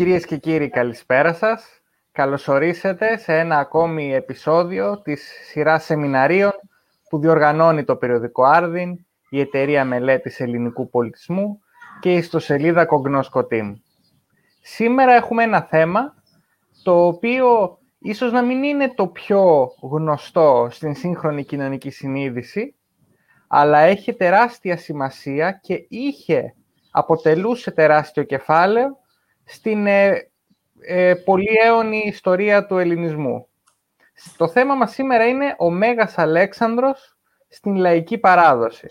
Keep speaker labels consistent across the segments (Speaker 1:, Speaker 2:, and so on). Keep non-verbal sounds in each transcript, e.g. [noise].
Speaker 1: Κυρίες και κύριοι, καλησπέρα σας. Καλωσορίσετε σε ένα ακόμη επεισόδιο της σειράς σεμιναρίων που διοργανώνει το περιοδικό Άρδιν, η Εταιρεία Μελέτης Ελληνικού Πολιτισμού και η ιστοσελίδα Κογνώσκοτήμ. Σήμερα έχουμε ένα θέμα το οποίο ίσως να μην είναι το πιο γνωστό στην σύγχρονη κοινωνική συνείδηση, αλλά έχει τεράστια σημασία και είχε, αποτελούσε τεράστιο κεφάλαιο στην ε, ε, πολυαίωνη ιστορία του ελληνισμού. Το θέμα μας σήμερα είναι ο Μέγας Αλέξανδρος στην λαϊκή παράδοση.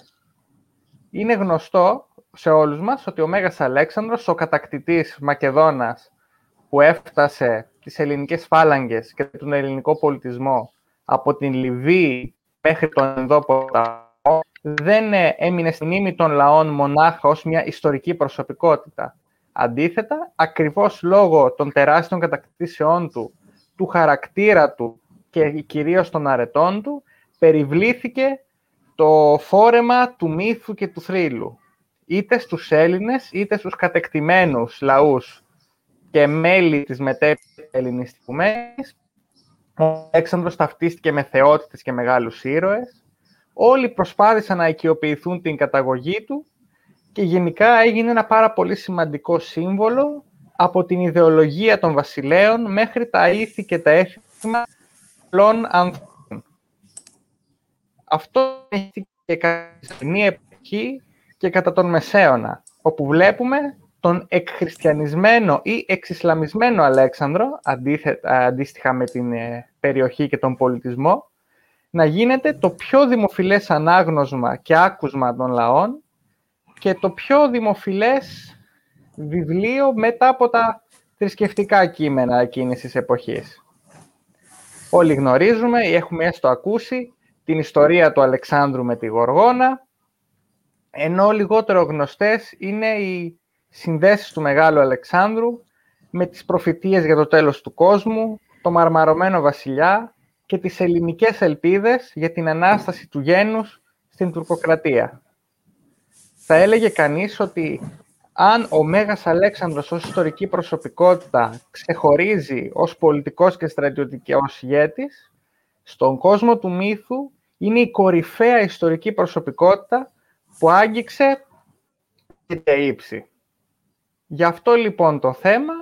Speaker 1: Είναι γνωστό σε όλους μας ότι ο Μέγας Αλέξανδρος, ο κατακτητής Μακεδόνας που έφτασε τις ελληνικές φάλαγγες και τον ελληνικό πολιτισμό από την Λιβύη μέχρι τον Ενδόποταμό, δεν έμεινε στην ύμη των λαών μονάχα ως μια ιστορική προσωπικότητα. Αντίθετα, ακριβώς λόγω των τεράστιων κατακτήσεών του, του χαρακτήρα του και κυρίως των αρετών του, περιβλήθηκε το φόρεμα του μύθου και του θρύλου. Είτε στους Έλληνες, είτε στους κατεκτημένους λαούς και μέλη της μετέπειτα ελληνιστικουμένης, ο Αλέξανδρος ταυτίστηκε με θεότητες και μεγάλους ήρωες. Όλοι προσπάθησαν να οικειοποιηθούν την καταγωγή του και γενικά έγινε ένα πάρα πολύ σημαντικό σύμβολο από την ιδεολογία των βασιλέων μέχρι τα ήθη και τα έθιμα πολλών ανθρώπων. Αυτό έχει και κατά την εποχή και κατά τον Μεσαίωνα, όπου βλέπουμε τον εκχριστιανισμένο ή εξισλαμισμένο Αλέξανδρο, αντίστοιχα με την ε, περιοχή και τον πολιτισμό, να γίνεται το πιο δημοφιλές ανάγνωσμα και άκουσμα των λαών και το πιο δημοφιλές βιβλίο μετά από τα θρησκευτικά κείμενα εκείνης της εποχής. Όλοι γνωρίζουμε ή έχουμε έστω ακούσει την ιστορία του Αλεξάνδρου με τη Γοργόνα, ενώ λιγότερο γνωστές είναι οι συνδέσεις του Μεγάλου Αλεξάνδρου με τις προφητείες για το τέλος του κόσμου, το μαρμαρωμένο βασιλιά και τις ελληνικές ελπίδες για την Ανάσταση του γένους στην τουρκοκρατία θα έλεγε κανείς ότι αν ο Μέγας Αλέξανδρος ως ιστορική προσωπικότητα ξεχωρίζει ως πολιτικός και στρατιωτικός ηγέτης, στον κόσμο του μύθου είναι η κορυφαία ιστορική προσωπικότητα που άγγιξε και ύψη. Γι' αυτό λοιπόν το θέμα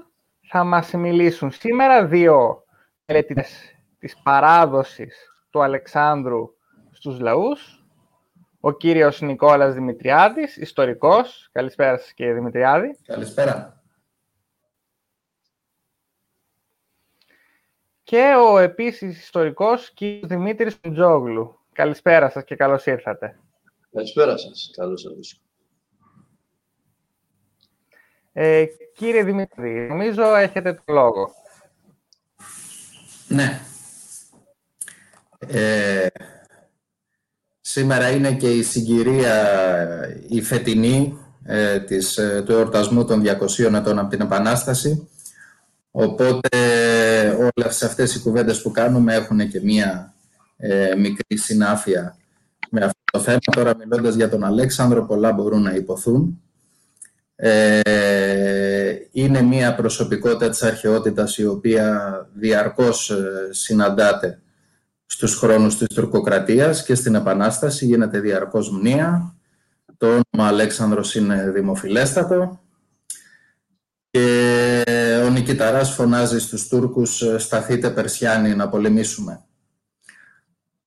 Speaker 1: θα μας μιλήσουν σήμερα δύο μελετητές της παράδοσης του Αλεξάνδρου στους λαούς, ο κύριος Νικόλας Δημητριάδης, ιστορικός. Καλησπέρα σας κύριε Δημητριάδη.
Speaker 2: Καλησπέρα.
Speaker 1: Και ο επίσης ιστορικός κύριος Δημήτρης Τζόγλου. Καλησπέρα σας και καλώς ήρθατε.
Speaker 3: Καλησπέρα σας. Καλώς ήρθατε.
Speaker 1: Ε, κύριε Δημήτρη, νομίζω έχετε το λόγο.
Speaker 2: Ναι. Ε, Σήμερα είναι και η συγκυρία η φετινή ε, της, ε, του εορτασμού των 200 ετών από την Επανάσταση. Οπότε όλες αυτές οι κουβέντες που κάνουμε έχουν και μία ε, μικρή συνάφεια με αυτό το θέμα. Τώρα μιλώντας για τον Αλέξανδρο, πολλά μπορούν να υποθούν. Ε, είναι μία προσωπικότητα της αρχαιότητας η οποία διαρκώς συναντάται στους χρόνους της τουρκοκρατίας και στην Επανάσταση γίνεται διαρκώς μνήα. Το όνομα Αλέξανδρος είναι δημοφιλέστατο και ο Νικηταράς φωνάζει στους Τούρκους «Σταθείτε Περσιάνοι να πολεμήσουμε».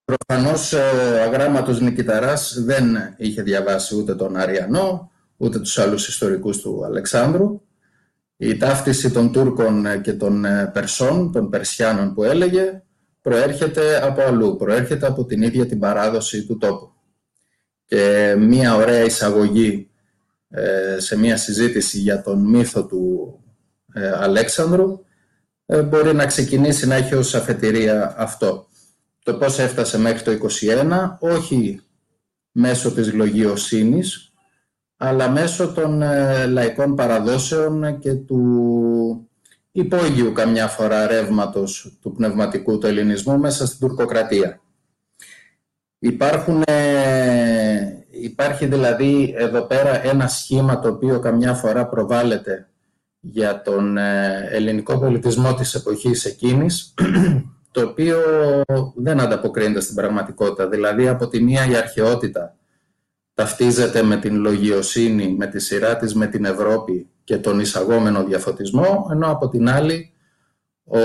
Speaker 2: Προφανώς ο αγράμματος Νικηταράς δεν είχε διαβάσει ούτε τον Αριανό, ούτε τους άλλους ιστορικούς του Αλεξάνδρου. Η ταύτιση των Τούρκων και των Περσών, των Περσιάνων που έλεγε, προέρχεται από αλλού, προέρχεται από την ίδια την παράδοση του τόπου. Και μία ωραία εισαγωγή ε, σε μία συζήτηση για τον μύθο του ε, Αλέξανδρου ε, μπορεί να ξεκινήσει να έχει ως αφετηρία αυτό. Το πώς έφτασε μέχρι το 21, όχι μέσω της λογιοσύνης, αλλά μέσω των λαϊκών παραδόσεων και του υπόγειου καμιά φορά ρεύματος του πνευματικού του ελληνισμού μέσα στην τουρκοκρατία. Υπάρχουν, υπάρχει δηλαδή εδώ πέρα ένα σχήμα το οποίο καμιά φορά προβάλλεται για τον ε, ελληνικό πολιτισμό της εποχής εκείνης, [clears throat] το οποίο δεν ανταποκρίνεται στην πραγματικότητα. Δηλαδή, από τη μία η αρχαιότητα ταυτίζεται με την λογιοσύνη, με τη σειρά της με την Ευρώπη και τον εισαγόμενο διαφωτισμό, ενώ από την άλλη ο,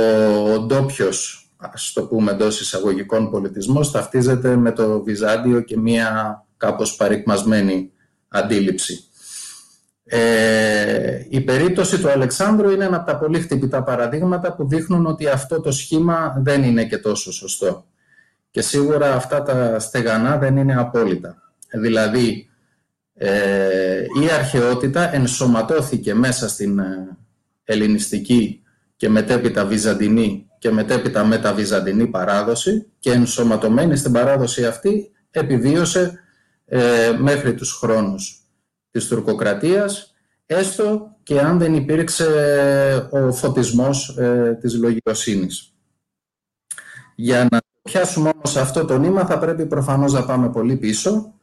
Speaker 2: ο ντόπιος, ας το πούμε εντός εισαγωγικών πολιτισμός, ταυτίζεται με το Βυζάντιο και μία κάπως παρικμασμένη αντίληψη. Ε, η περίπτωση του Αλεξάνδρου είναι ένα από τα πολύ χτυπητά παραδείγματα που δείχνουν ότι αυτό το σχήμα δεν είναι και τόσο σωστό. Και σίγουρα αυτά τα στεγανά δεν είναι απόλυτα. Δηλαδή, ε, η αρχαιότητα ενσωματώθηκε μέσα στην ε, ελληνιστική και μετέπειτα βυζαντινή και μετέπειτα μεταβυζαντινή παράδοση και ενσωματωμένη στην παράδοση αυτή επιβίωσε ε, μέχρι τους χρόνους της τουρκοκρατίας, έστω και αν δεν υπήρξε ο φωτισμός ε, της λογικοσύνης. Για να πιάσουμε όμως αυτό το νήμα θα πρέπει προφανώς να πάμε πολύ πίσω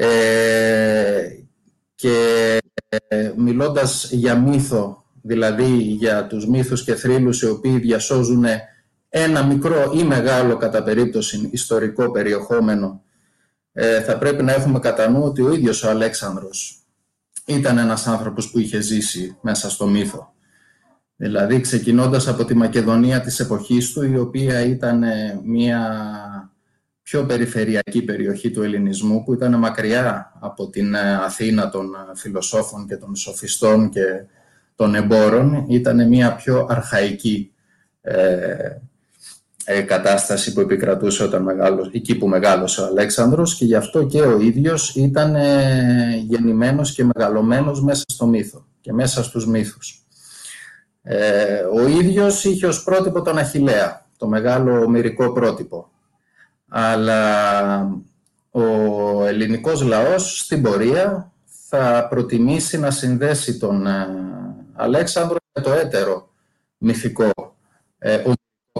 Speaker 2: ε, και ε, μιλώντας για μύθο, δηλαδή για τους μύθους και θρύλους οι οποίοι διασώζουν ένα μικρό ή μεγάλο κατά περίπτωση ιστορικό περιεχόμενο ε, θα πρέπει να έχουμε κατά νου ότι ο ίδιος ο Αλέξανδρος ήταν ένας άνθρωπος που είχε ζήσει μέσα στο μύθο. Δηλαδή ξεκινώντας από τη Μακεδονία της εποχής του, η οποία ήταν ε, μια πιο περιφερειακή περιοχή του ελληνισμού, που ήταν μακριά από την ε, Αθήνα των φιλοσόφων και των σοφιστών και των εμπόρων, ήταν μια πιο αρχαϊκή ε, κατάσταση που επικρατούσε όταν μεγάλο, εκεί που μεγάλωσε ο Αλέξανδρος και γι' αυτό και ο ίδιος ήταν ε, γεννημένος και μεγαλωμένος μέσα στο μύθο και μέσα στους μύθους. Ε, ο ίδιος είχε ως πρότυπο τον Αχιλέα, το μεγάλο μυρικό πρότυπο. Αλλά ο ελληνικός λαός στην πορεία θα προτιμήσει να συνδέσει τον ε, Αλέξανδρο με το έτερο μυθικό ε,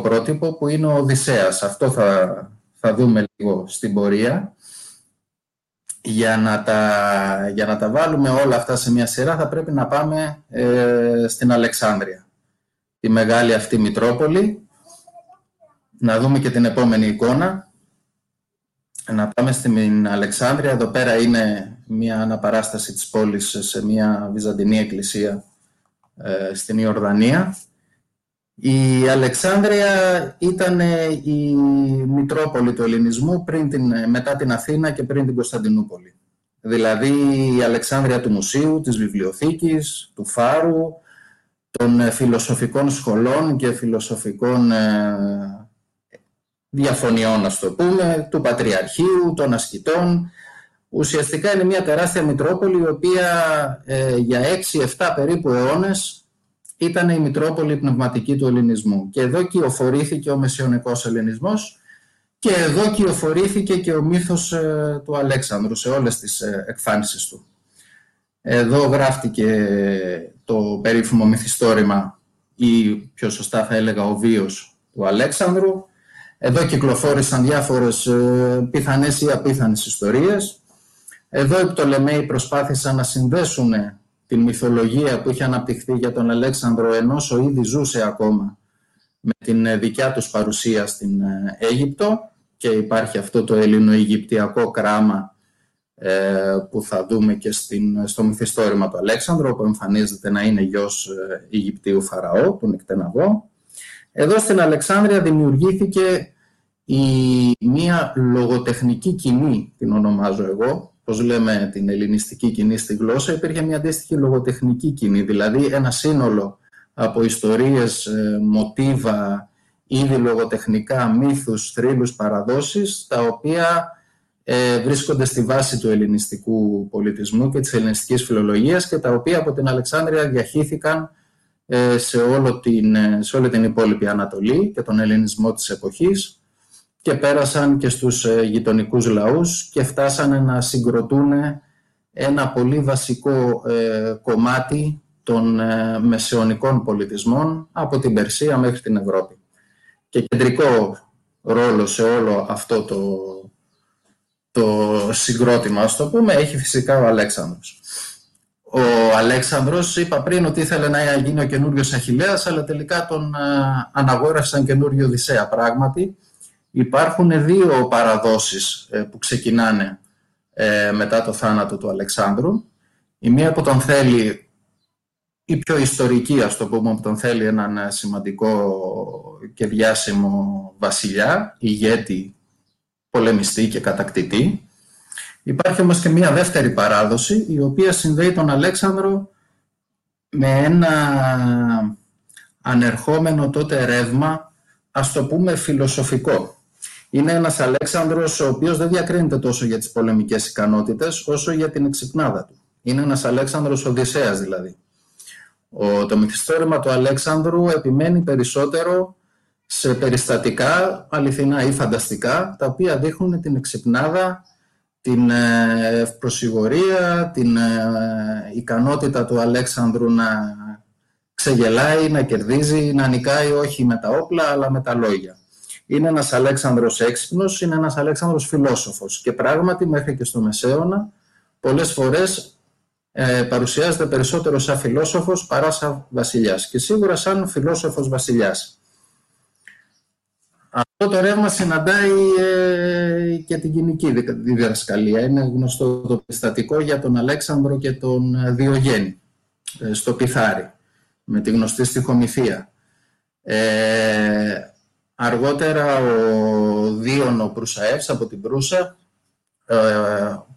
Speaker 2: πρότυπο που είναι ο Οδυσσέας. Αυτό θα, θα δούμε λίγο στην πορεία. Για να, τα, για να τα βάλουμε όλα αυτά σε μια σειρά θα πρέπει να πάμε ε, στην Αλεξάνδρεια. Τη μεγάλη αυτή Μητρόπολη. Να δούμε και την επόμενη εικόνα. Να πάμε στην Αλεξάνδρεια. Εδώ πέρα είναι μια αναπαράσταση της πόλης σε μια βυζαντινή εκκλησία ε, στην Ιορδανία. Η Αλεξάνδρεια ήταν η Μητρόπολη του Ελληνισμού πριν την, μετά την Αθήνα και πριν την Κωνσταντινούπολη. Δηλαδή η Αλεξάνδρεια του Μουσείου, της Βιβλιοθήκης, του Φάρου, των φιλοσοφικών σχολών και φιλοσοφικών ε, διαφωνιών, ας το πούμε, του Πατριαρχείου, των ασκητών. Ουσιαστικά είναι μια τεράστια Μητρόπολη, η οποία ε, για 6-7 περίπου αιώνες ήταν η Μητρόπολη πνευματική του ελληνισμού. Και εδώ κυοφορήθηκε ο μεσαιωνικός ελληνισμός και εδώ κυοφορήθηκε και ο μύθος ε, του Αλέξανδρου σε όλες τις ε, εκφάνσεις του. Εδώ γράφτηκε το περίφημο μυθιστόρημα ή πιο σωστά θα έλεγα ο βίος του Αλέξανδρου. Εδώ κυκλοφόρησαν διάφορες ε, πιθανές ή απίθανες ιστορίες. Εδώ οι Πτολεμαίοι προσπάθησαν να συνδέσουν την μυθολογία που είχε αναπτυχθεί για τον Αλέξανδρο ενώ ο ήδη ζούσε ακόμα με την ε, δικιά τους παρουσία στην ε, Αίγυπτο και υπάρχει αυτό το ελληνοαιγυπτιακό κράμα ε, που θα δούμε και στην, στο μυθιστόρημα του Αλέξανδρου που εμφανίζεται να είναι γιος Αιγυπτίου Φαραώ, του Νικτεναβό. Εδώ στην Αλεξάνδρεια δημιουργήθηκε η, μία λογοτεχνική κοινή, την ονομάζω εγώ, πώς λέμε την ελληνιστική κοινή στη γλώσσα, υπήρχε μια αντίστοιχη λογοτεχνική κοινή, δηλαδή ένα σύνολο από ιστορίες, ε, μοτίβα, είδη λογοτεχνικά, μύθους, θρύλους, παραδόσεις, τα οποία ε, βρίσκονται στη βάση του ελληνιστικού πολιτισμού και της ελληνιστικής φιλολογίας και τα οποία από την Αλεξάνδρεια διαχύθηκαν ε, σε, όλο την, σε όλη την υπόλοιπη Ανατολή και τον ελληνισμό της εποχής και πέρασαν και στους ε, γειτονικούς λαούς και φτάσανε να συγκροτούν ένα πολύ βασικό ε, κομμάτι των ε, μεσαιωνικών πολιτισμών από την Περσία μέχρι την Ευρώπη. Και κεντρικό ρόλο σε όλο αυτό το, το συγκρότημα, ας το πούμε, έχει φυσικά ο Αλέξανδρος. Ο Αλέξανδρος είπα πριν ότι ήθελε να γίνει ο καινούριος Αχιλέας, αλλά τελικά τον αναγόρευσαν καινούριο Οδυσσέα. Πράγματι, υπάρχουν δύο παραδόσεις ε, που ξεκινάνε ε, μετά το θάνατο του Αλεξάνδρου. Η μία που τον θέλει, η πιο ιστορική, ας το πούμε, που τον θέλει έναν σημαντικό και διάσημο βασιλιά, ηγέτη, πολεμιστή και κατακτητή. Υπάρχει όμως και μία δεύτερη παράδοση, η οποία συνδέει τον Αλέξανδρο με ένα ανερχόμενο τότε ρεύμα, ας το πούμε φιλοσοφικό. Είναι ένας Αλέξανδρος ο οποίος δεν διακρίνεται τόσο για τις πολεμικές ικανότητες, όσο για την εξυπνάδα του. Είναι ένας Αλέξανδρος Οδυσσέας δηλαδή. Ο, το μυθιστόρημα του Αλέξανδρου επιμένει περισσότερο σε περιστατικά, αληθινά ή φανταστικά, τα οποία δείχνουν την εξυπνάδα την ε, προσιγορία, την ε, ικανότητα του Αλέξανδρου να ξεγελάει, να κερδίζει, να νικάει όχι με τα όπλα αλλά με τα λόγια. Είναι ένας Αλέξανδρος έξυπνος, είναι ένας Αλέξανδρος φιλόσοφος και πράγματι μέχρι και στο Μεσαίωνα πολλές φορές ε, παρουσιάζεται περισσότερο σαν φιλόσοφος παρά σαν βασιλιάς και σίγουρα σαν φιλόσοφος βασιλιάς. Αυτό το ρεύμα συναντάει ε, και την κοινική διδασκαλία. Είναι γνωστό το περιστατικό για τον Αλέξανδρο και τον ε, Διογέννη ε, στο Πιθάρι, με τη γνωστή στοιχομηθεία. Ε, αργότερα ο Δίωνο Προυσαεύς από την Προύσα,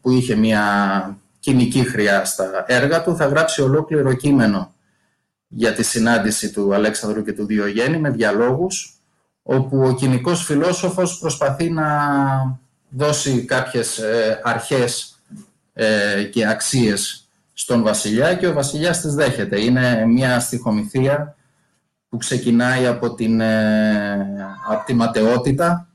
Speaker 2: που είχε μια κοινική χρειά στα έργα του, θα γράψει ολόκληρο κείμενο για τη συνάντηση του Αλέξανδρου και του Διογέννη με διαλόγους όπου ο κοινικός φιλόσοφος προσπαθεί να δώσει κάποιες ε, αρχές ε, και αξίες στον βασιλιά και ο βασιλιάς τις δέχεται. Είναι μια στοιχομηθεία που ξεκινάει από, την, ε, από τη ματαιότητα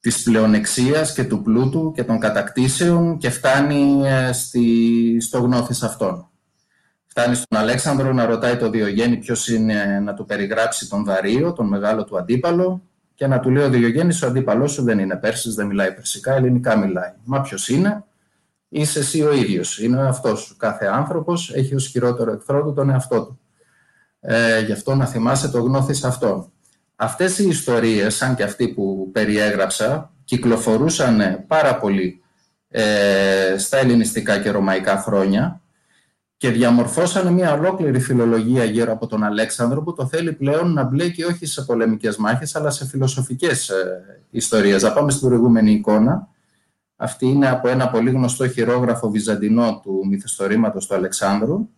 Speaker 2: της πλεονεξίας και του πλούτου και των κατακτήσεων και φτάνει στη, στο γνώθις αυτών. Φτάνει στον Αλέξανδρο να ρωτάει το Διογέννη ποιος είναι να του περιγράψει τον Δαρίο, τον μεγάλο του αντίπαλο, και να του λέει ο Διογέννης: Ο αντίπαλός σου δεν είναι Πέρσης, δεν μιλάει περσικά, ελληνικά μιλάει. Μα ποιος είναι, είσαι εσύ ο ίδιος. Είναι αυτό. Κάθε άνθρωπος έχει ως χειρότερο εχθρό του τον εαυτό του. Ε, γι' αυτό να θυμάσαι το γνώθι αυτόν. Αυτές οι ιστορίες, σαν και αυτή που περιέγραψα, κυκλοφορούσαν πάρα πολύ ε, στα ελληνιστικά και ρωμαϊκά χρόνια και διαμορφώσανε μια ολόκληρη φιλολογία γύρω από τον Αλέξανδρο που το θέλει πλέον να μπλέκει όχι σε πολεμικές μάχες αλλά σε φιλοσοφικές ε, ιστορίες. Να πάμε στην προηγούμενη εικόνα. Αυτή είναι από ένα πολύ γνωστό χειρόγραφο βυζαντινό του μυθιστορήματος του Αλεξάνδρου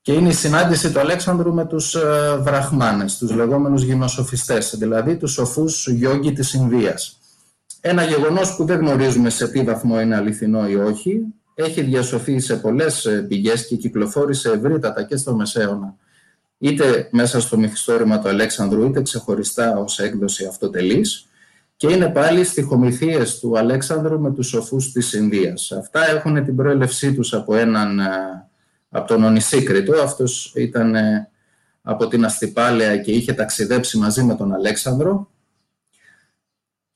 Speaker 2: και είναι η συνάντηση του Αλέξανδρου με τους ε, βραχμάνες, τους λεγόμενους γυμνοσοφιστές, δηλαδή τους σοφούς γιόγκοι της Ινδίας. Ένα γεγονός που δεν γνωρίζουμε σε τι βαθμό είναι αληθινό ή όχι, έχει διασωθεί σε πολλές ε, πηγές και κυκλοφόρησε ευρύτατα και στο Μεσαίωνα είτε μέσα στο μυθιστόρημα του Αλέξανδρου είτε ξεχωριστά ως έκδοση αυτοτελής και είναι πάλι στοιχομηθείες του Αλέξανδρου με τους σοφούς της Ινδίας. Αυτά έχουν την προέλευσή τους από, έναν, ε, από τον Ονισίκριτο. Αυτός ήταν ε, από την Αστυπάλαια και είχε ταξιδέψει μαζί με τον Αλέξανδρο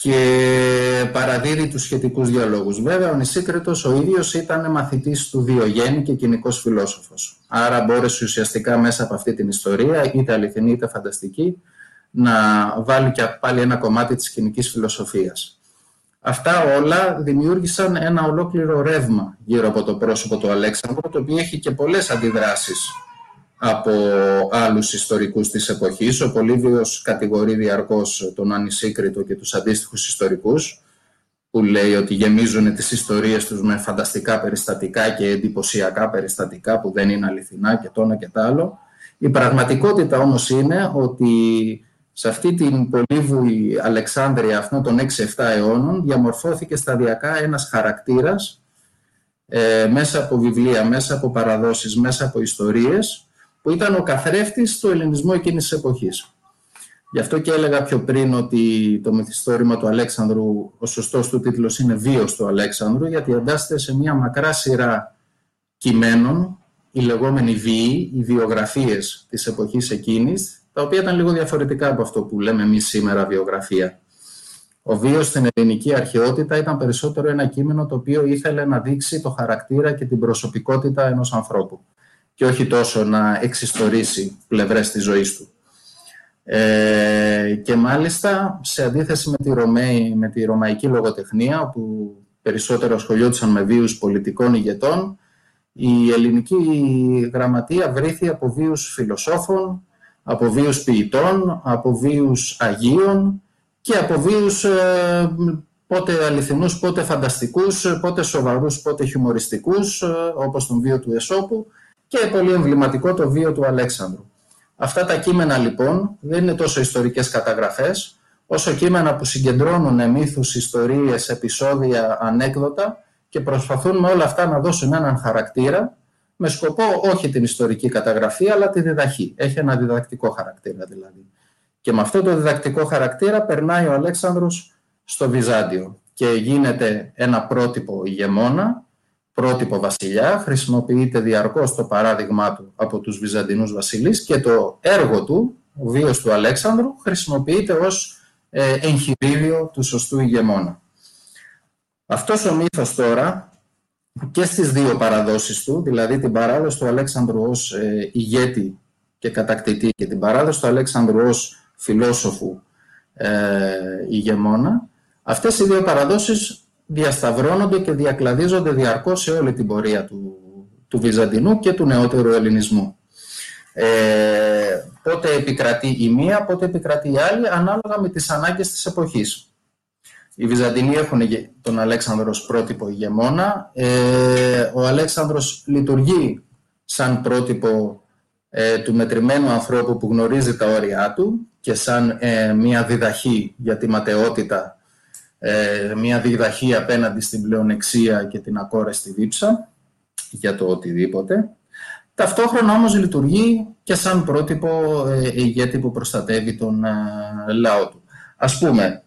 Speaker 2: και παραδίδει τους σχετικούς διαλόγους. Βέβαια, ο Νησίκριτος ο ίδιος ήταν μαθητής του Διογέννη και κοινικός φιλόσοφος. Άρα μπόρεσε ουσιαστικά μέσα από αυτή την ιστορία, είτε αληθινή είτε φανταστική, να βάλει και πάλι ένα κομμάτι της κοινικής φιλοσοφίας. Αυτά όλα δημιούργησαν ένα ολόκληρο ρεύμα γύρω από το πρόσωπο του Αλέξανδρου, το οποίο έχει και πολλές αντιδράσεις από άλλους ιστορικούς της εποχής. Ο Πολύβιος κατηγορεί διαρκώς τον Ανισύκριτο και τους αντίστοιχους ιστορικούς, που λέει ότι γεμίζουν τις ιστορίες τους με φανταστικά περιστατικά και εντυπωσιακά περιστατικά που δεν είναι αληθινά και το ένα και το άλλο. Η πραγματικότητα όμως είναι ότι σε αυτή την πολύβουη Αλεξάνδρεια αυτών των 6-7 αιώνων διαμορφώθηκε σταδιακά ένας χαρακτήρας ε, μέσα από βιβλία, μέσα από παραδόσεις, μέσα από ιστορίες που ήταν ο καθρέφτης του ελληνισμού εκείνης της εποχής. Γι' αυτό και έλεγα πιο πριν ότι το μυθιστόρημα του Αλέξανδρου, ο σωστός του τίτλος είναι «Βίος του Αλέξανδρου», γιατί εντάσσεται σε μια μακρά σειρά κειμένων, οι λεγόμενοι βίοι, οι βιογραφίες της εποχής εκείνης, τα οποία ήταν λίγο διαφορετικά από αυτό που λέμε εμείς σήμερα βιογραφία. Ο βίος στην ελληνική αρχαιότητα ήταν περισσότερο ένα κείμενο το οποίο ήθελε να δείξει το χαρακτήρα και την προσωπικότητα ενός ανθρώπου και όχι τόσο να εξιστορήσει πλευρές της ζωής του. Ε, και μάλιστα, σε αντίθεση με τη, Ρωμαίη, με τη ρωμαϊκή λογοτεχνία, όπου περισσότερο ασχολιόντουσαν με βίους πολιτικών ηγετών, η ελληνική γραμματεία βρήθη από βίους φιλοσόφων, από βίους ποιητών, από βίους αγίων και από βίους ε, πότε αληθινούς, πότε φανταστικούς, πότε σοβαρούς, πότε χιουμοριστικούς, ε, όπως τον βίο του Εσώπου και πολύ εμβληματικό το βίο του Αλέξανδρου. Αυτά τα κείμενα λοιπόν δεν είναι τόσο ιστορικές καταγραφές, όσο κείμενα που συγκεντρώνουν μύθους, ιστορίες, επεισόδια, ανέκδοτα και προσπαθούν με όλα αυτά να δώσουν έναν χαρακτήρα με σκοπό όχι την ιστορική καταγραφή αλλά τη διδαχή. Έχει ένα διδακτικό χαρακτήρα δηλαδή. Και με αυτό το διδακτικό χαρακτήρα περνάει ο Αλέξανδρος στο Βυζάντιο και γίνεται ένα πρότυπο ηγεμόνα, πρότυπο βασιλιά, χρησιμοποιείται διαρκώς το παράδειγμά του από τους Βυζαντινούς βασιλείς και το έργο του, ο βίος του Αλέξανδρου, χρησιμοποιείται ως ε, εγχειρίδιο του σωστού ηγεμόνα. Αυτός ο μύθος τώρα και στις δύο παραδόσεις του, δηλαδή την παράδοση του Αλέξανδρου ως ε, ηγέτη και κατακτητή και την παράδοση του Αλέξανδρου ως φιλόσοφου ε, ηγεμόνα, αυτές οι δύο παραδόσεις διασταυρώνονται και διακλαδίζονται διαρκώς σε όλη την πορεία του, του Βυζαντινού και του νεότερου ελληνισμού. Ε, πότε επικρατεί η μία, πότε επικρατεί η άλλη, ανάλογα με τις ανάγκες της εποχής. Οι Βυζαντινοί έχουν τον Αλέξανδρος ως πρότυπο ηγεμόνα. Ε, ο Αλέξανδρος λειτουργεί σαν πρότυπο ε, του μετρημένου ανθρώπου που γνωρίζει τα όρια του και σαν ε, μια διδαχή για τη ματαιότητα, ε, μια διδαχή απέναντι στην πλεονεξία και την ακόρεστη δίψα για το οτιδήποτε. Ταυτόχρονα όμως λειτουργεί και σαν πρότυπο ηγέτη που προστατεύει τον λαό του. Ας πούμε,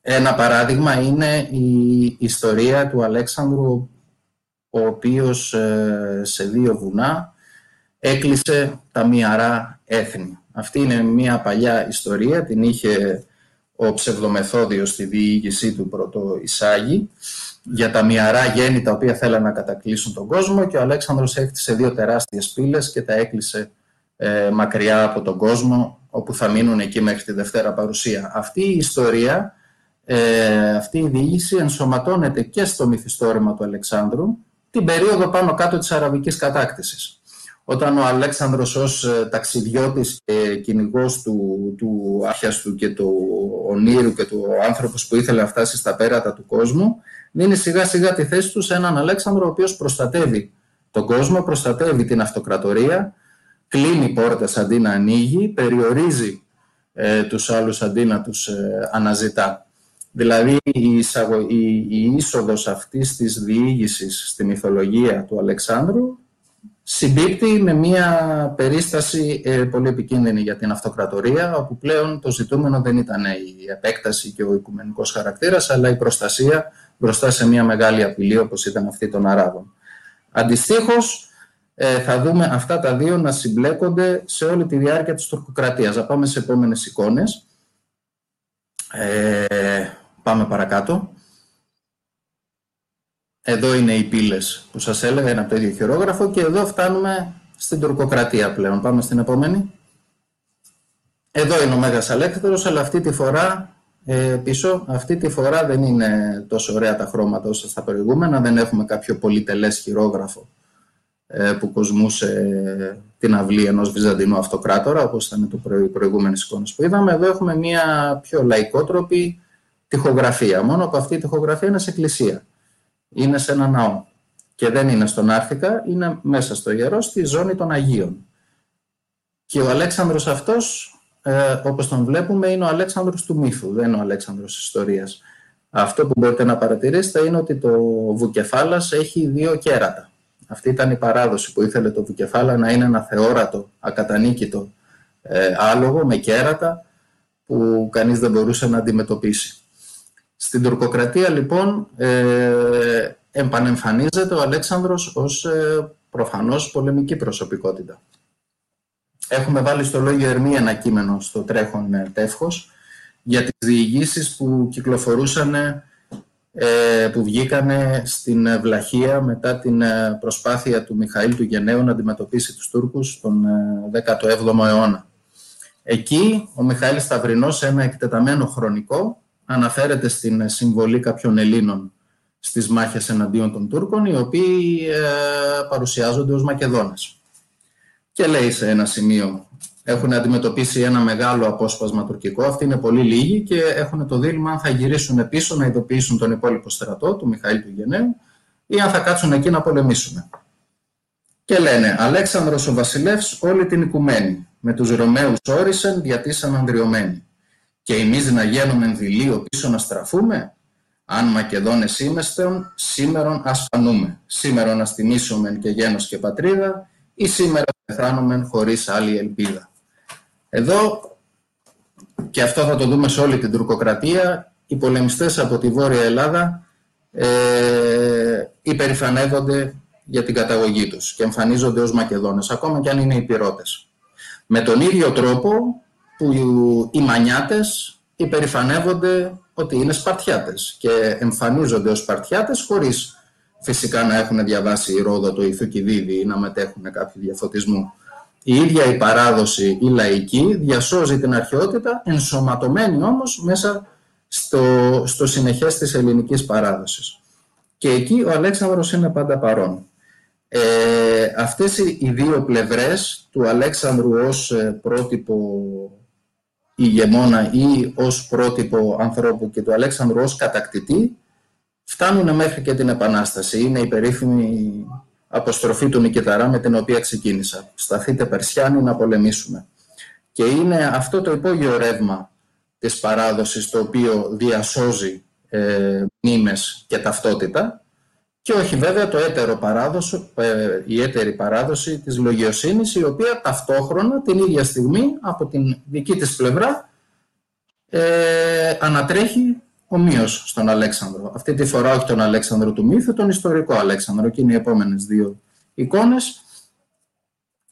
Speaker 2: ένα παράδειγμα είναι η ιστορία του Αλέξανδρου, ο οποίος σε δύο βουνά έκλεισε τα μυαρά έθνη. Αυτή είναι μια παλιά ιστορία, την είχε ο ψευδομεθόδιος στη διήγησή του πρώτο εισάγει για τα μυαρά γέννη τα οποία θέλαν να κατακλείσουν τον κόσμο και ο Αλέξανδρος έκτισε δύο τεράστιες πύλες και τα έκλεισε ε, μακριά από τον κόσμο όπου θα μείνουν εκεί μέχρι τη Δευτέρα Παρουσία. Αυτή η ιστορία, ε, αυτή η διήγηση ενσωματώνεται και στο μυθιστόρημα του Αλεξάνδρου την περίοδο πάνω κάτω της Αραβικής κατάκτησης όταν ο Αλέξανδρος ως ε, ταξιδιώτης και κυνηγός του, του άχιαστου και του ονείρου και του άνθρωπος που ήθελε να φτάσει στα πέρατα του κόσμου, δίνει σιγά σιγά τη θέση του σε έναν Αλέξανδρο ο οποίος προστατεύει τον κόσμο, προστατεύει την αυτοκρατορία, κλείνει πόρτες αντί να ανοίγει, περιορίζει ε, τους άλλους αντί να τους ε, αναζητά. Δηλαδή η, η, η είσοδος αυτής της διήγησης στη μυθολογία του Αλεξάνδρου συμπίπτει με μια περίσταση ε, πολύ επικίνδυνη για την αυτοκρατορία, όπου πλέον το ζητούμενο δεν ήταν η επέκταση και ο οικουμενικός χαρακτήρας, αλλά η προστασία μπροστά σε μια μεγάλη απειλή όπως ήταν αυτή των Αράβων. Αντιστοίχως, ε, θα δούμε αυτά τα δύο να συμπλέκονται σε όλη τη διάρκεια της τουρκοκρατίας. Θα πάμε σε επόμενες εικόνες. Ε, πάμε παρακάτω. Εδώ είναι οι πύλες που σας έλεγα, ένα από το ίδιο χειρόγραφο και εδώ φτάνουμε στην τουρκοκρατία πλέον. Πάμε στην επόμενη. Εδώ είναι ο Μέγας Αλέξανδρος, αλλά αυτή τη φορά ε, πίσω, αυτή τη φορά δεν είναι τόσο ωραία τα χρώματα όσο στα προηγούμενα, δεν έχουμε κάποιο πολυτελές χειρόγραφο ε, που κοσμούσε την αυλή ενός βυζαντινού αυτοκράτορα, όπως ήταν το προ, προηγούμενες εικόνες που είδαμε. Εδώ έχουμε μια πιο λαϊκότροπη τυχογραφία, μόνο που αυτή η τυχογραφία είναι σε εκκλησία είναι σε ένα ναό. Και δεν είναι στον Άρθικα, είναι μέσα στο ιερό, στη ζώνη των Αγίων. Και ο Αλέξανδρος αυτός, ε, όπως τον βλέπουμε, είναι ο Αλέξανδρος του μύθου, δεν είναι ο Αλέξανδρος της ιστορίας. Αυτό που μπορείτε να παρατηρήσετε είναι ότι το Βουκεφάλας έχει δύο κέρατα. Αυτή ήταν η παράδοση που ήθελε το Βουκεφάλα να είναι ένα θεόρατο, ακατανίκητο ε, άλογο με κέρατα που κανείς δεν μπορούσε να αντιμετωπίσει. Στην τουρκοκρατία λοιπόν ε, επανεμφανίζεται ο Αλέξανδρος ως ε, προφανώς πολεμική προσωπικότητα. Έχουμε βάλει στο λόγιο Ερμή ένα κείμενο στο τρέχον ε, τεύχος για τις διηγήσεις που κυκλοφορούσαν, ε, που βγήκανε στην Βλαχία μετά την ε, προσπάθεια του Μιχαήλ του Γενναίου να αντιμετωπίσει τους Τούρκους τον 17ο αιώνα. Εκεί ο Μιχαήλ Σταυρινός σε ένα εκτεταμένο χρονικό αναφέρεται στην συμβολή κάποιων Ελλήνων στις μάχες εναντίον των Τούρκων, οι οποίοι παρουσιάζονται ως Μακεδόνες. Και λέει σε ένα σημείο έχουν αντιμετωπίσει ένα μεγάλο απόσπασμα τουρκικό. Αυτοί είναι πολύ λίγοι και έχουν το δίλημα αν θα γυρίσουν πίσω να ειδοποιήσουν τον υπόλοιπο στρατό, του Μιχαήλ του Γενναίου, ή αν θα κάτσουν εκεί να πολεμήσουν. Και λένε, Αλέξανδρος ο βασιλεύς όλη την οικουμένη, με τους Ρωμαίους όρισεν διατήσαν αντριωμένοι. Και εμείς να γίνουμε δηλίο πίσω να στραφούμε, αν Μακεδόνες είμεστον, σήμερον ας φανούμε. Σήμερον ας τιμήσουμε και γένος και πατρίδα, ή σήμερα πεθάνουμε χωρίς άλλη ελπίδα. Εδώ, και αυτό θα το δούμε σε όλη την τουρκοκρατία, οι πολεμιστές από τη Βόρεια Ελλάδα ε, υπερηφανεύονται για την καταγωγή τους και εμφανίζονται ως Μακεδόνες, ακόμα και αν είναι υπηρώτες. Με τον ίδιο τρόπο που οι Μανιάτες υπερηφανεύονται ότι είναι Σπαρτιάτες και εμφανίζονται ως Σπαρτιάτες χωρίς φυσικά να έχουν διαβάσει η Ρόδο, η Θουκυδίδη ή να μετέχουν κάποιο διαφωτισμό η ίδια η παράδοση, η λαϊκή, διασώζει την αρχαιότητα, ενσωματωμένη όμως μέσα στο, στο συνεχές της ελληνικής παράδοσης. Και εκεί ο Αλέξανδρος είναι πάντα παρόν. Ε, αυτές οι δύο πλευρές του Αλέξανδρου ως ε, πρότυπο ηγεμόνα ή ως πρότυπο ανθρώπου και του Αλέξανδρου ως κατακτητή φτάνουν μέχρι και την Επανάσταση. Είναι η περίφημη αποστροφή του Νικηταρά με την οποία ξεκίνησα. Σταθείτε Περσιάνοι να πολεμήσουμε. Και είναι αυτό το υπόγειο ρεύμα της παράδοσης το οποίο διασώζει ε, μνήμες και ταυτότητα και όχι βέβαια το έτερο παράδοσο, ε, η έτερη παράδοση της λογιοσύνης η οποία ταυτόχρονα την ίδια στιγμή από την δική της πλευρά ε, ανατρέχει ομοίως στον Αλέξανδρο. Αυτή τη φορά όχι τον Αλέξανδρο του μύθου, τον ιστορικό Αλέξανδρο. Και είναι οι επόμενες δύο εικόνες.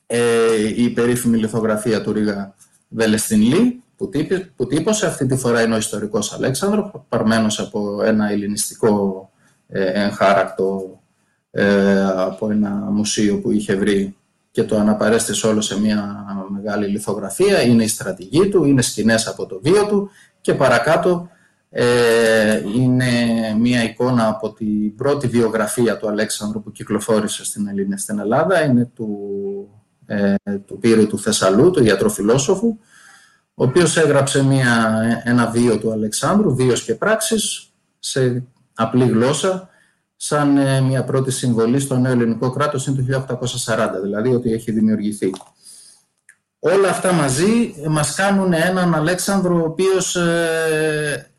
Speaker 2: Ε, η περίφημη λιθογραφία του Ρίγα Βελεστινλή, που, που τύπωσε, αυτή τη φορά είναι ο ιστορικός Αλέξανδρο, παρμένος από ένα ελληνιστικό ε, εγχάρακτο ε, από ένα μουσείο που είχε βρει και το αναπαρέστησε όλο σε μια μεγάλη λιθογραφία. Είναι η στρατηγή του, είναι σκηνές από το βίο του και παρακάτω ε, είναι μία εικόνα από την πρώτη βιογραφία του Αλέξανδρου που κυκλοφόρησε στην Ελλήνια στην Ελλάδα. Είναι του, ε, του Πύρου του Θεσσαλού, του ιατροφιλόσοφου, ο οποίος έγραψε μία, ένα βίο του Αλεξάνδρου, βίος και πράξεις, σε απλή γλώσσα, σαν ε, μια πρώτη συμβολή στο νέο ελληνικό κράτος είναι το 1840, δηλαδή ότι έχει δημιουργηθεί. Όλα αυτά μαζί μας κάνουν έναν Αλέξανδρο ο οποίος ε,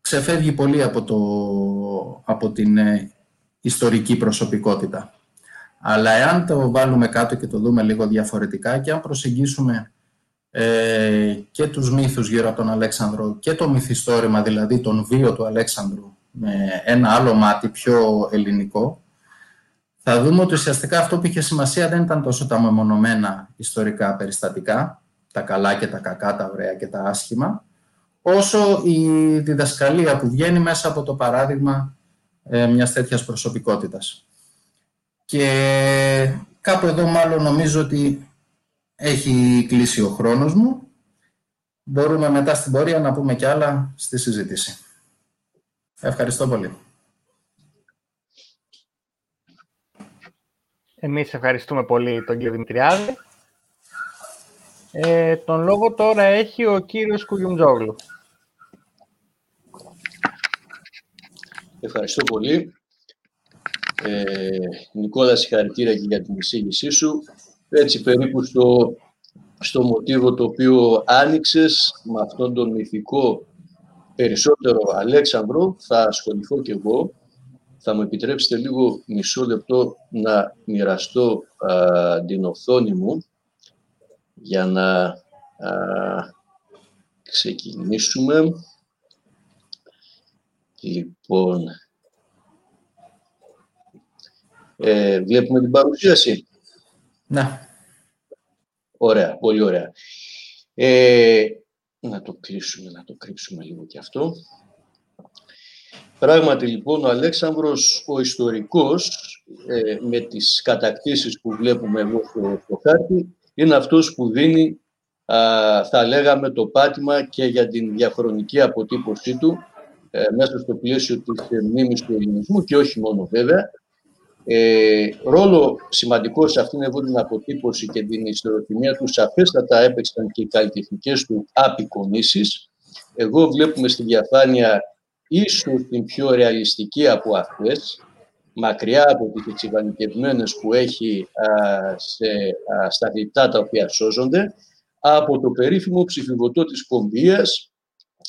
Speaker 2: ξεφεύγει πολύ από, το, από την ε, ιστορική προσωπικότητα. Αλλά εάν το βάλουμε κάτω και το δούμε λίγο διαφορετικά και αν προσεγγίσουμε ε, και τους μύθους γύρω από τον Αλέξανδρο και το μυθιστόρημα, δηλαδή τον βίο του Αλέξανδρου με ένα άλλο μάτι πιο ελληνικό, θα δούμε ότι ουσιαστικά αυτό που είχε σημασία δεν ήταν τόσο τα μεμονωμένα ιστορικά περιστατικά, τα καλά και τα κακά, τα ωραία και τα άσχημα, όσο η διδασκαλία που βγαίνει μέσα από το παράδειγμα ε, μιας τέτοιας προσωπικότητας. Και κάπου εδώ μάλλον νομίζω ότι έχει κλείσει ο χρόνος μου. Μπορούμε μετά στην πορεία να πούμε κι άλλα στη συζήτηση. Ευχαριστώ πολύ.
Speaker 1: Εμείς ευχαριστούμε πολύ τον κύριο Δημητριάδη. Ε, τον λόγο τώρα έχει ο κύριος Κουγιουμτζόγλου.
Speaker 3: Ευχαριστώ πολύ. Ε, Νικόλα, συγχαρητήρια και για την εισήγησή σου. Έτσι περίπου στο, στο μοτίβο το οποίο άνοιξες με αυτόν τον μυθικό περισσότερο Αλέξανδρο θα ασχοληθώ και εγώ. Θα μου επιτρέψετε λίγο μισό λεπτό να μοιραστώ την οθόνη μου για να α, ξεκινήσουμε. Λοιπόν, ε, βλέπουμε την παρουσίαση;
Speaker 2: Ναι.
Speaker 3: Ωραία, πολύ ωραία. Ε, να το κλείσουμε, να το κρύψουμε λίγο και αυτό. Πράγματι λοιπόν ο Αλέξανδρος ο ιστορικός ε, με τις κατακτήσεις που βλέπουμε εδώ στο, στο χάρτη είναι αυτός που δίνει θα λέγαμε το πάτημα και για την διαχρονική αποτύπωσή του ε, μέσα στο πλαίσιο της μνήμης του ελληνισμού και όχι μόνο βέβαια. Ε, ρόλο σημαντικό σε αυτήν εδώ την αποτύπωση και την ιστοροτιμία του σαφέστατα έπαιξαν και οι καλλιτεχνικές του απεικονίσεις. Εγώ βλέπουμε στη διαφάνεια ίσως την πιο ρεαλιστική από αυτές, μακριά από τις εξυβανικευμένες που έχει α, σε, α, στα διπτά τα οποία σώζονται, από το περίφημο ψηφιβωτό της Κομπίας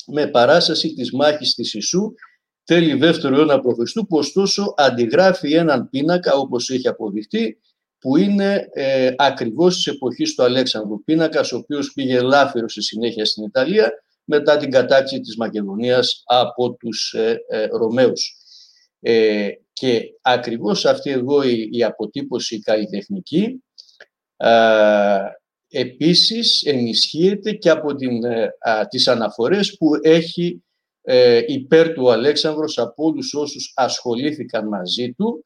Speaker 3: με παράσταση της μάχης της Ισού τέλη δεύτερο αιώνα π.Χ. που ωστόσο αντιγράφει έναν πίνακα όπως έχει αποδειχτεί που είναι ε, ακριβώς της εποχής του Αλέξανδρου πίνακας ο οποίος πήγε ελάφυρο στη συνέχεια στην Ιταλία μετά την κατάξη της Μακεδονίας από τους ε, ε, Ρωμαίους. Ε, και ακριβώς αυτή εδώ η, η αποτύπωση καλλιτεχνική επίσης ενισχύεται και από την, ε, α, τις αναφορές που έχει ε, υπέρ του Αλέξανδρος από όλους όσους ασχολήθηκαν μαζί του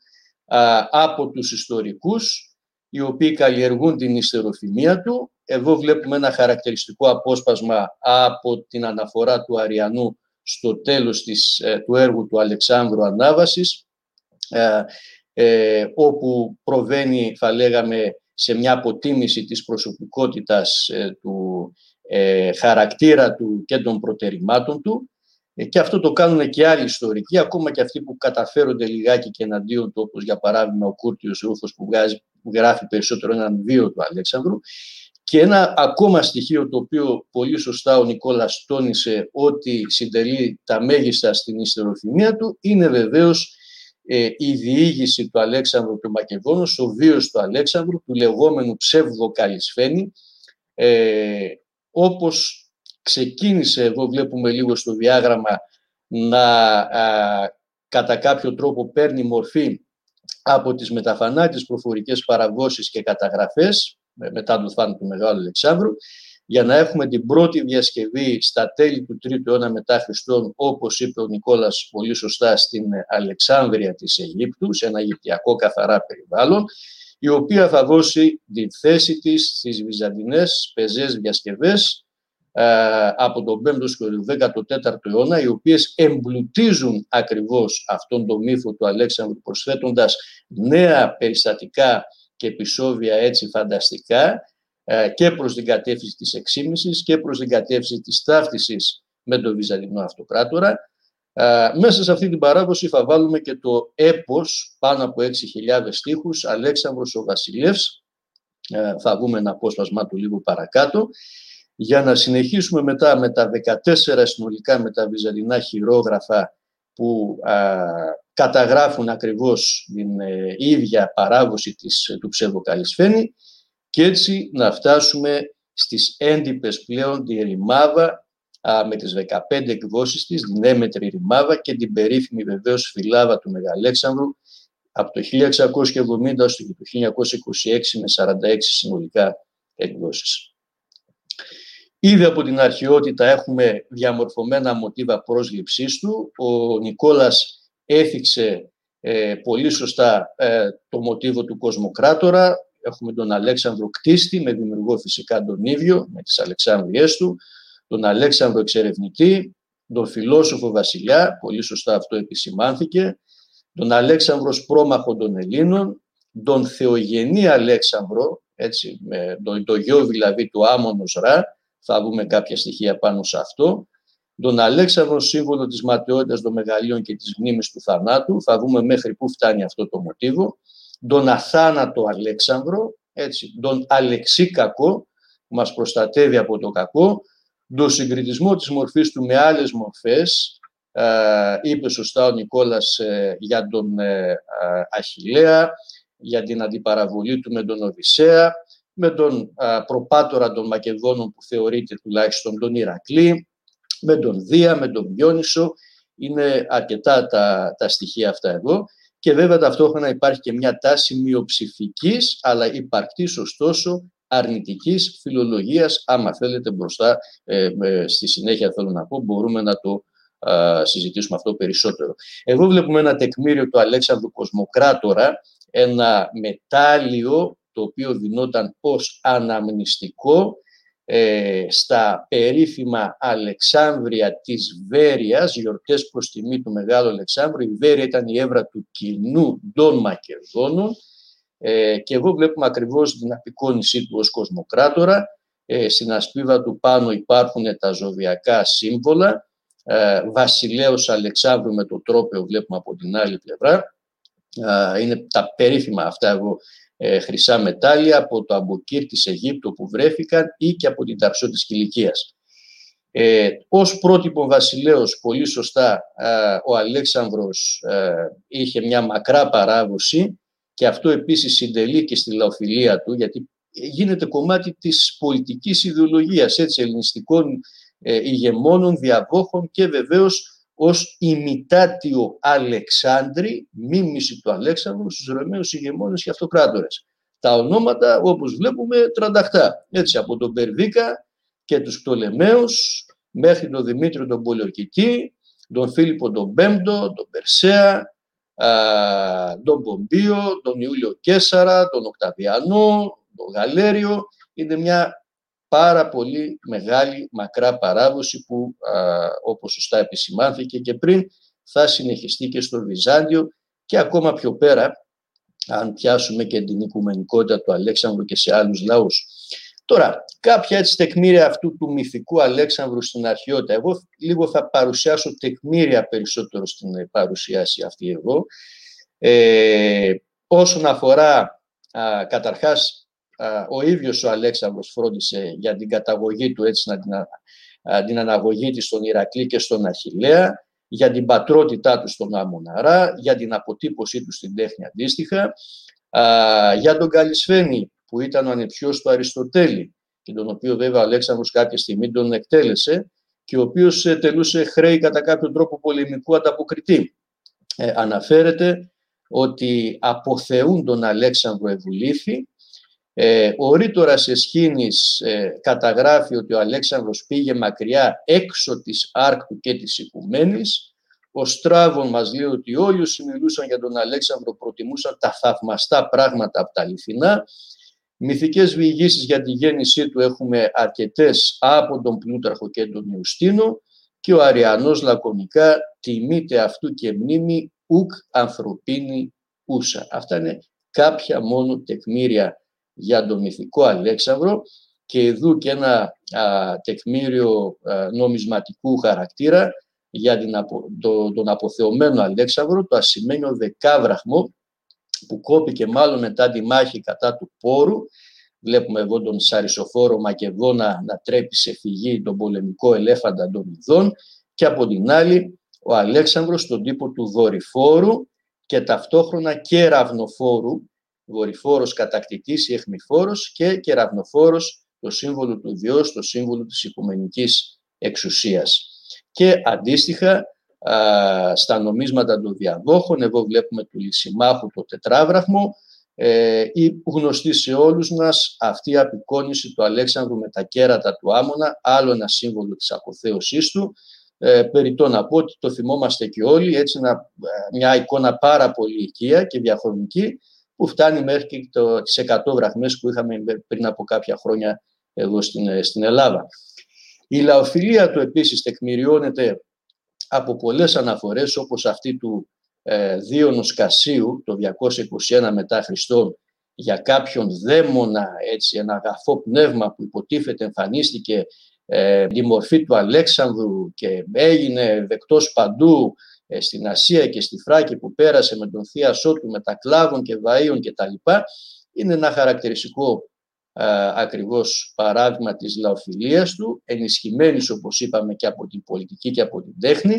Speaker 3: από τους ιστορικούς οι οποίοι καλλιεργούν την ιστεροφημία του. Εδώ βλέπουμε ένα χαρακτηριστικό απόσπασμα από την αναφορά του Αριανού στο τέλος της, ε, του έργου του Αλεξάνδρου Ανάβασης, όπου προβαίνει, θα λέγαμε, σε μια αποτίμηση της προσωπικότητας ε, του ε, χαρακτήρα του και των προτερημάτων του ε, και αυτό το κάνουν και άλλοι ιστορικοί, ακόμα και αυτοί που καταφέρονται λιγάκι και εναντίον του, όπως για παράδειγμα ο Κούρτιος Ρούφος που, που γράφει περισσότερο έναν βίο του Αλέξανδρου. Και ένα ακόμα στοιχείο το οποίο πολύ σωστά ο Νικόλας τόνισε ότι συντελεί τα μέγιστα στην ιστεροφημία του είναι βεβαίως ε, η διήγηση του Αλέξανδρου του Μακεδόνος, ο βίος του Αλέξανδρου, του λεγόμενου ψεύδο Καλισφένη, ε, όπως ξεκίνησε, εδώ βλέπουμε λίγο στο διάγραμμα, να κατά κάποιο τρόπο παίρνει μορφή από τις μεταφανάτες προφορικές παραγώσεις και καταγραφές, μετά το θάνατο του Μεγάλου Αλεξάνδρου, για να έχουμε την πρώτη διασκευή στα τέλη του 3ου αιώνα μετά Χριστόν, όπως είπε ο Νικόλας πολύ σωστά, στην Αλεξάνδρεια της Αιγύπτους, σε ένα Αιγυπτιακό καθαρά περιβάλλον, η οποία θα δώσει τη θέση της στις βυζαντινές πεζές διασκευές από τον 5ο και τον 14ο αιώνα, οι οποίες εμπλουτίζουν ακριβώς αυτόν τον μύθο του Αλέξανδρου, προσθέτοντας νέα περιστατικά και επεισόδια έτσι φανταστικά, ε, και προς την κατεύθυνση της εξήμισης και προς την κατεύθυνση της ταύτισης με τον Βυζαντινό Αυτοκράτορα. Ε, μέσα σε αυτή την παράδοση θα βάλουμε και το έπος πάνω από 6.000 στίχους, Αλέξανδρος ο Βασιλεύς, ε, θα δούμε ένα απόσπασμά του λίγο παρακάτω, για να συνεχίσουμε μετά με τα 14 συνολικά με τα βυζαντινά χειρόγραφα που καταγράφουν ακριβώς την ίδια παράδοση της, του ψευδοκαλισφένη και έτσι να φτάσουμε στις έντυπες πλέον τη ρημάδα με τις 15 εκδόσεις της, την έμετρη ρημάδα και την περίφημη βεβαίως φυλάδα του Μεγαλέξανδρου από το 1670 στο το 1926 με 46 συνολικά εκδόσεις. Ήδη από την αρχαιότητα έχουμε διαμορφωμένα μοτίβα πρόσληψής του. Ο Νικόλας έθιξε ε, πολύ σωστά ε, το μοτίβο του κοσμοκράτορα, Έχουμε τον Αλέξανδρο Κτίστη, με δημιουργό φυσικά τον ίδιο, με τις Αλεξάνδριές του, τον Αλέξανδρο Εξερευνητή, τον φιλόσοφο Βασιλιά, πολύ σωστά αυτό επισημάνθηκε, τον Αλέξανδρο Πρόμαχο των Ελλήνων, τον Θεογενή Αλέξανδρο, έτσι, με το, το γιο δηλαδή του Άμονος Ρα, θα δούμε κάποια στοιχεία πάνω σε αυτό, τον Αλέξανδρο σύμβολο της ματαιότητας των μεγαλείων και της μνήμης του θανάτου, θα δούμε μέχρι πού φτάνει αυτό το μοτίβο, τον αθάνατο Αλέξανδρο, έτσι, τον Αλεξίκακο, που μας προστατεύει από το κακό, τον συγκριτισμό της μορφής του με άλλες μορφές, ε, είπε σωστά ο Νικόλας ε, για τον ε, Αχιλέα, για την αντιπαραβολή του με τον Οδυσσέα, με τον προπάτορα των Μακεδόνων που θεωρείται τουλάχιστον τον Ηρακλή, με τον Δία, με τον Διόνυσο. Είναι αρκετά τα, τα στοιχεία αυτά εδώ και βέβαια ταυτόχρονα υπάρχει και μια τάση μειοψηφικής, αλλά υπαρκτής ωστόσο αρνητικής φιλολογίας, άμα θέλετε μπροστά, ε, στη συνέχεια θέλω να πω, μπορούμε να το συζητήσουμε αυτό περισσότερο. Εδώ βλέπουμε ένα τεκμήριο του Αλέξανδρου Κοσμοκράτορα, ένα μετάλλιο το οποίο δινόταν ως αναμνηστικό ε, στα περίφημα Αλεξάνδρεια της Βέρειας, γιορτές προς τιμή του Μεγάλου Αλεξάνδρου. Η Βέρεια ήταν η έβρα του κοινού των Μακεδόνων ε, και εδώ βλέπουμε ακριβώς την απεικόνισή του ως κοσμοκράτορα. Ε, στην ασπίδα του πάνω υπάρχουν τα ζωδιακά σύμβολα. Ε, Βασιλέος Αλεξάνδρου με το τρόπαιο βλέπουμε από την άλλη πλευρά. Ε, είναι τα περίφημα αυτά εγώ ε, χρυσά μετάλλια από το Αμποκύρ της Αιγύπτου που βρέθηκαν ή και από την Ταψό της Κιλικίας. Ε, ως πρότυπο βασιλέος, πολύ σωστά, ο Αλέξανδρος είχε μια μακρά παράδοση και αυτό επίσης συντελεί και στη λαοφιλία του, γιατί γίνεται κομμάτι της πολιτικής ιδεολογίας, έτσι, ελληνιστικών ε, ηγεμόνων, διαδόχων και βεβαίως ως ημιτάτιο Αλεξάνδρη, μίμηση του Αλέξανδρου στους Ρωμαίους ηγεμόνες και αυτοκράτορες. Τα ονόματα, όπως βλέπουμε, τρανταχτά. Έτσι, από τον Περβίκα και τους Πτολεμαίους μέχρι τον Δημήτριο τον Πολιοκητή, τον Φίλιππο τον Πέμπτο, τον Περσέα, τον Πομπίο, τον Ιούλιο Κέσαρα, τον Οκταβιανό, τον Γαλέριο. Είναι μια πάρα πολύ μεγάλη μακρά παράδοση που όπως σωστά επισημάνθηκε και πριν θα συνεχιστεί και στο Βυζάντιο και ακόμα πιο πέρα αν πιάσουμε και την οικουμενικότητα του Αλέξανδρου και σε άλλους λαούς. Τώρα, κάποια έτσι τεκμήρια αυτού του μυθικού Αλέξανδρου στην αρχαιότητα. Εγώ λίγο θα παρουσιάσω τεκμήρια περισσότερο στην παρουσίαση αυτή εγώ. Ε, όσον αφορά α, καταρχάς ο ίδιος ο Αλέξανδρος φρόντισε για την καταγωγή του, έτσι να την, την αναγωγή της στον Ηρακλή και στον Αχιλέα, για την πατρότητά του στον Αμοναρά, για την αποτύπωσή του στην τέχνη αντίστοιχα, για τον Καλισφένη που ήταν ο ανεψιός του Αριστοτέλη και τον οποίο βέβαια ο Αλέξανδρος κάποια στιγμή τον εκτέλεσε και ο οποίος ε, τελούσε χρέη κατά κάποιο τρόπο πολεμικού ανταποκριτή. Ε, αναφέρεται ότι αποθεούν τον Αλέξανδρο Ευουλήθη ε, ο Ρήτορας Εσχήνης ε, καταγράφει ότι ο Αλέξανδρος πήγε μακριά έξω της Άρκτου και της Οικουμένης. Ο Στράβων μας λέει ότι όλοι όσοι μιλούσαν για τον Αλέξανδρο προτιμούσαν τα θαυμαστά πράγματα από τα αληθινά. Μυθικές βιηγήσεις για τη γέννησή του έχουμε αρκετές από τον Πλούταρχο και τον Ιουστίνο και ο Αριανός λακωνικά τιμείται αυτού και μνήμη ουκ ανθρωπίνη ούσα. Αυτά είναι κάποια μόνο τεκμήρια για τον μυθικό Αλέξανδρο και εδώ και ένα τεκμήριο νομισματικού χαρακτήρα για την, το, τον αποθεωμένο Αλέξανδρο, το ασημένιο δεκάβραχμο που κόπηκε μάλλον μετά τη μάχη κατά του Πόρου. Βλέπουμε εδώ τον Σαρισοφόρο Μακεδόνα να τρέπει σε φυγή τον πολεμικό ελέφαντα των Ιδών και από την άλλη ο Αλέξανδρος τον τύπο του Δορυφόρου και ταυτόχρονα και Ραυνοφόρου βορυφόρος κατακτητής ή εχμηφόρος και κεραυνοφόρος το σύμβολο του Διός, το σύμβολο της οικουμενικής εξουσίας. Και αντίστοιχα στα νομίσματα των διαδόχων, εδώ βλέπουμε του Λυσιμάχου το τετράβραχμο, ε, η γνωστή σε όλους μας αυτή η απεικόνηση του Αλέξανδρου με τα κέρατα του Άμονα, άλλο ένα σύμβολο της αποθέωσής του, ε, περιττό να πω ότι το θυμόμαστε και όλοι, έτσι μια εικόνα πάρα πολύ οικία και διαχρονική, που φτάνει μέχρι και το, τις 100 βραχμές που είχαμε πριν από κάποια χρόνια εδώ στην, στην Ελλάδα. Η λαοφιλία του επίσης τεκμηριώνεται από πολλές αναφορές όπως αυτή του ε, Δίωνος Κασίου το 221 μετά Χριστόν για κάποιον δαίμονα, έτσι, ένα αγαθό πνεύμα που υποτίθεται εμφανίστηκε ε, τη μορφή του Αλέξανδρου και έγινε δεκτός παντού ε, στην Ασία και στη Φράκη που πέρασε με τον Θεία του, με τα κλάβων και βαΐων και τα λοιπά, είναι ένα χαρακτηριστικό α, ακριβώς παράδειγμα της λαοφιλίας του, ενισχυμένης όπως είπαμε και από την πολιτική και από την τέχνη,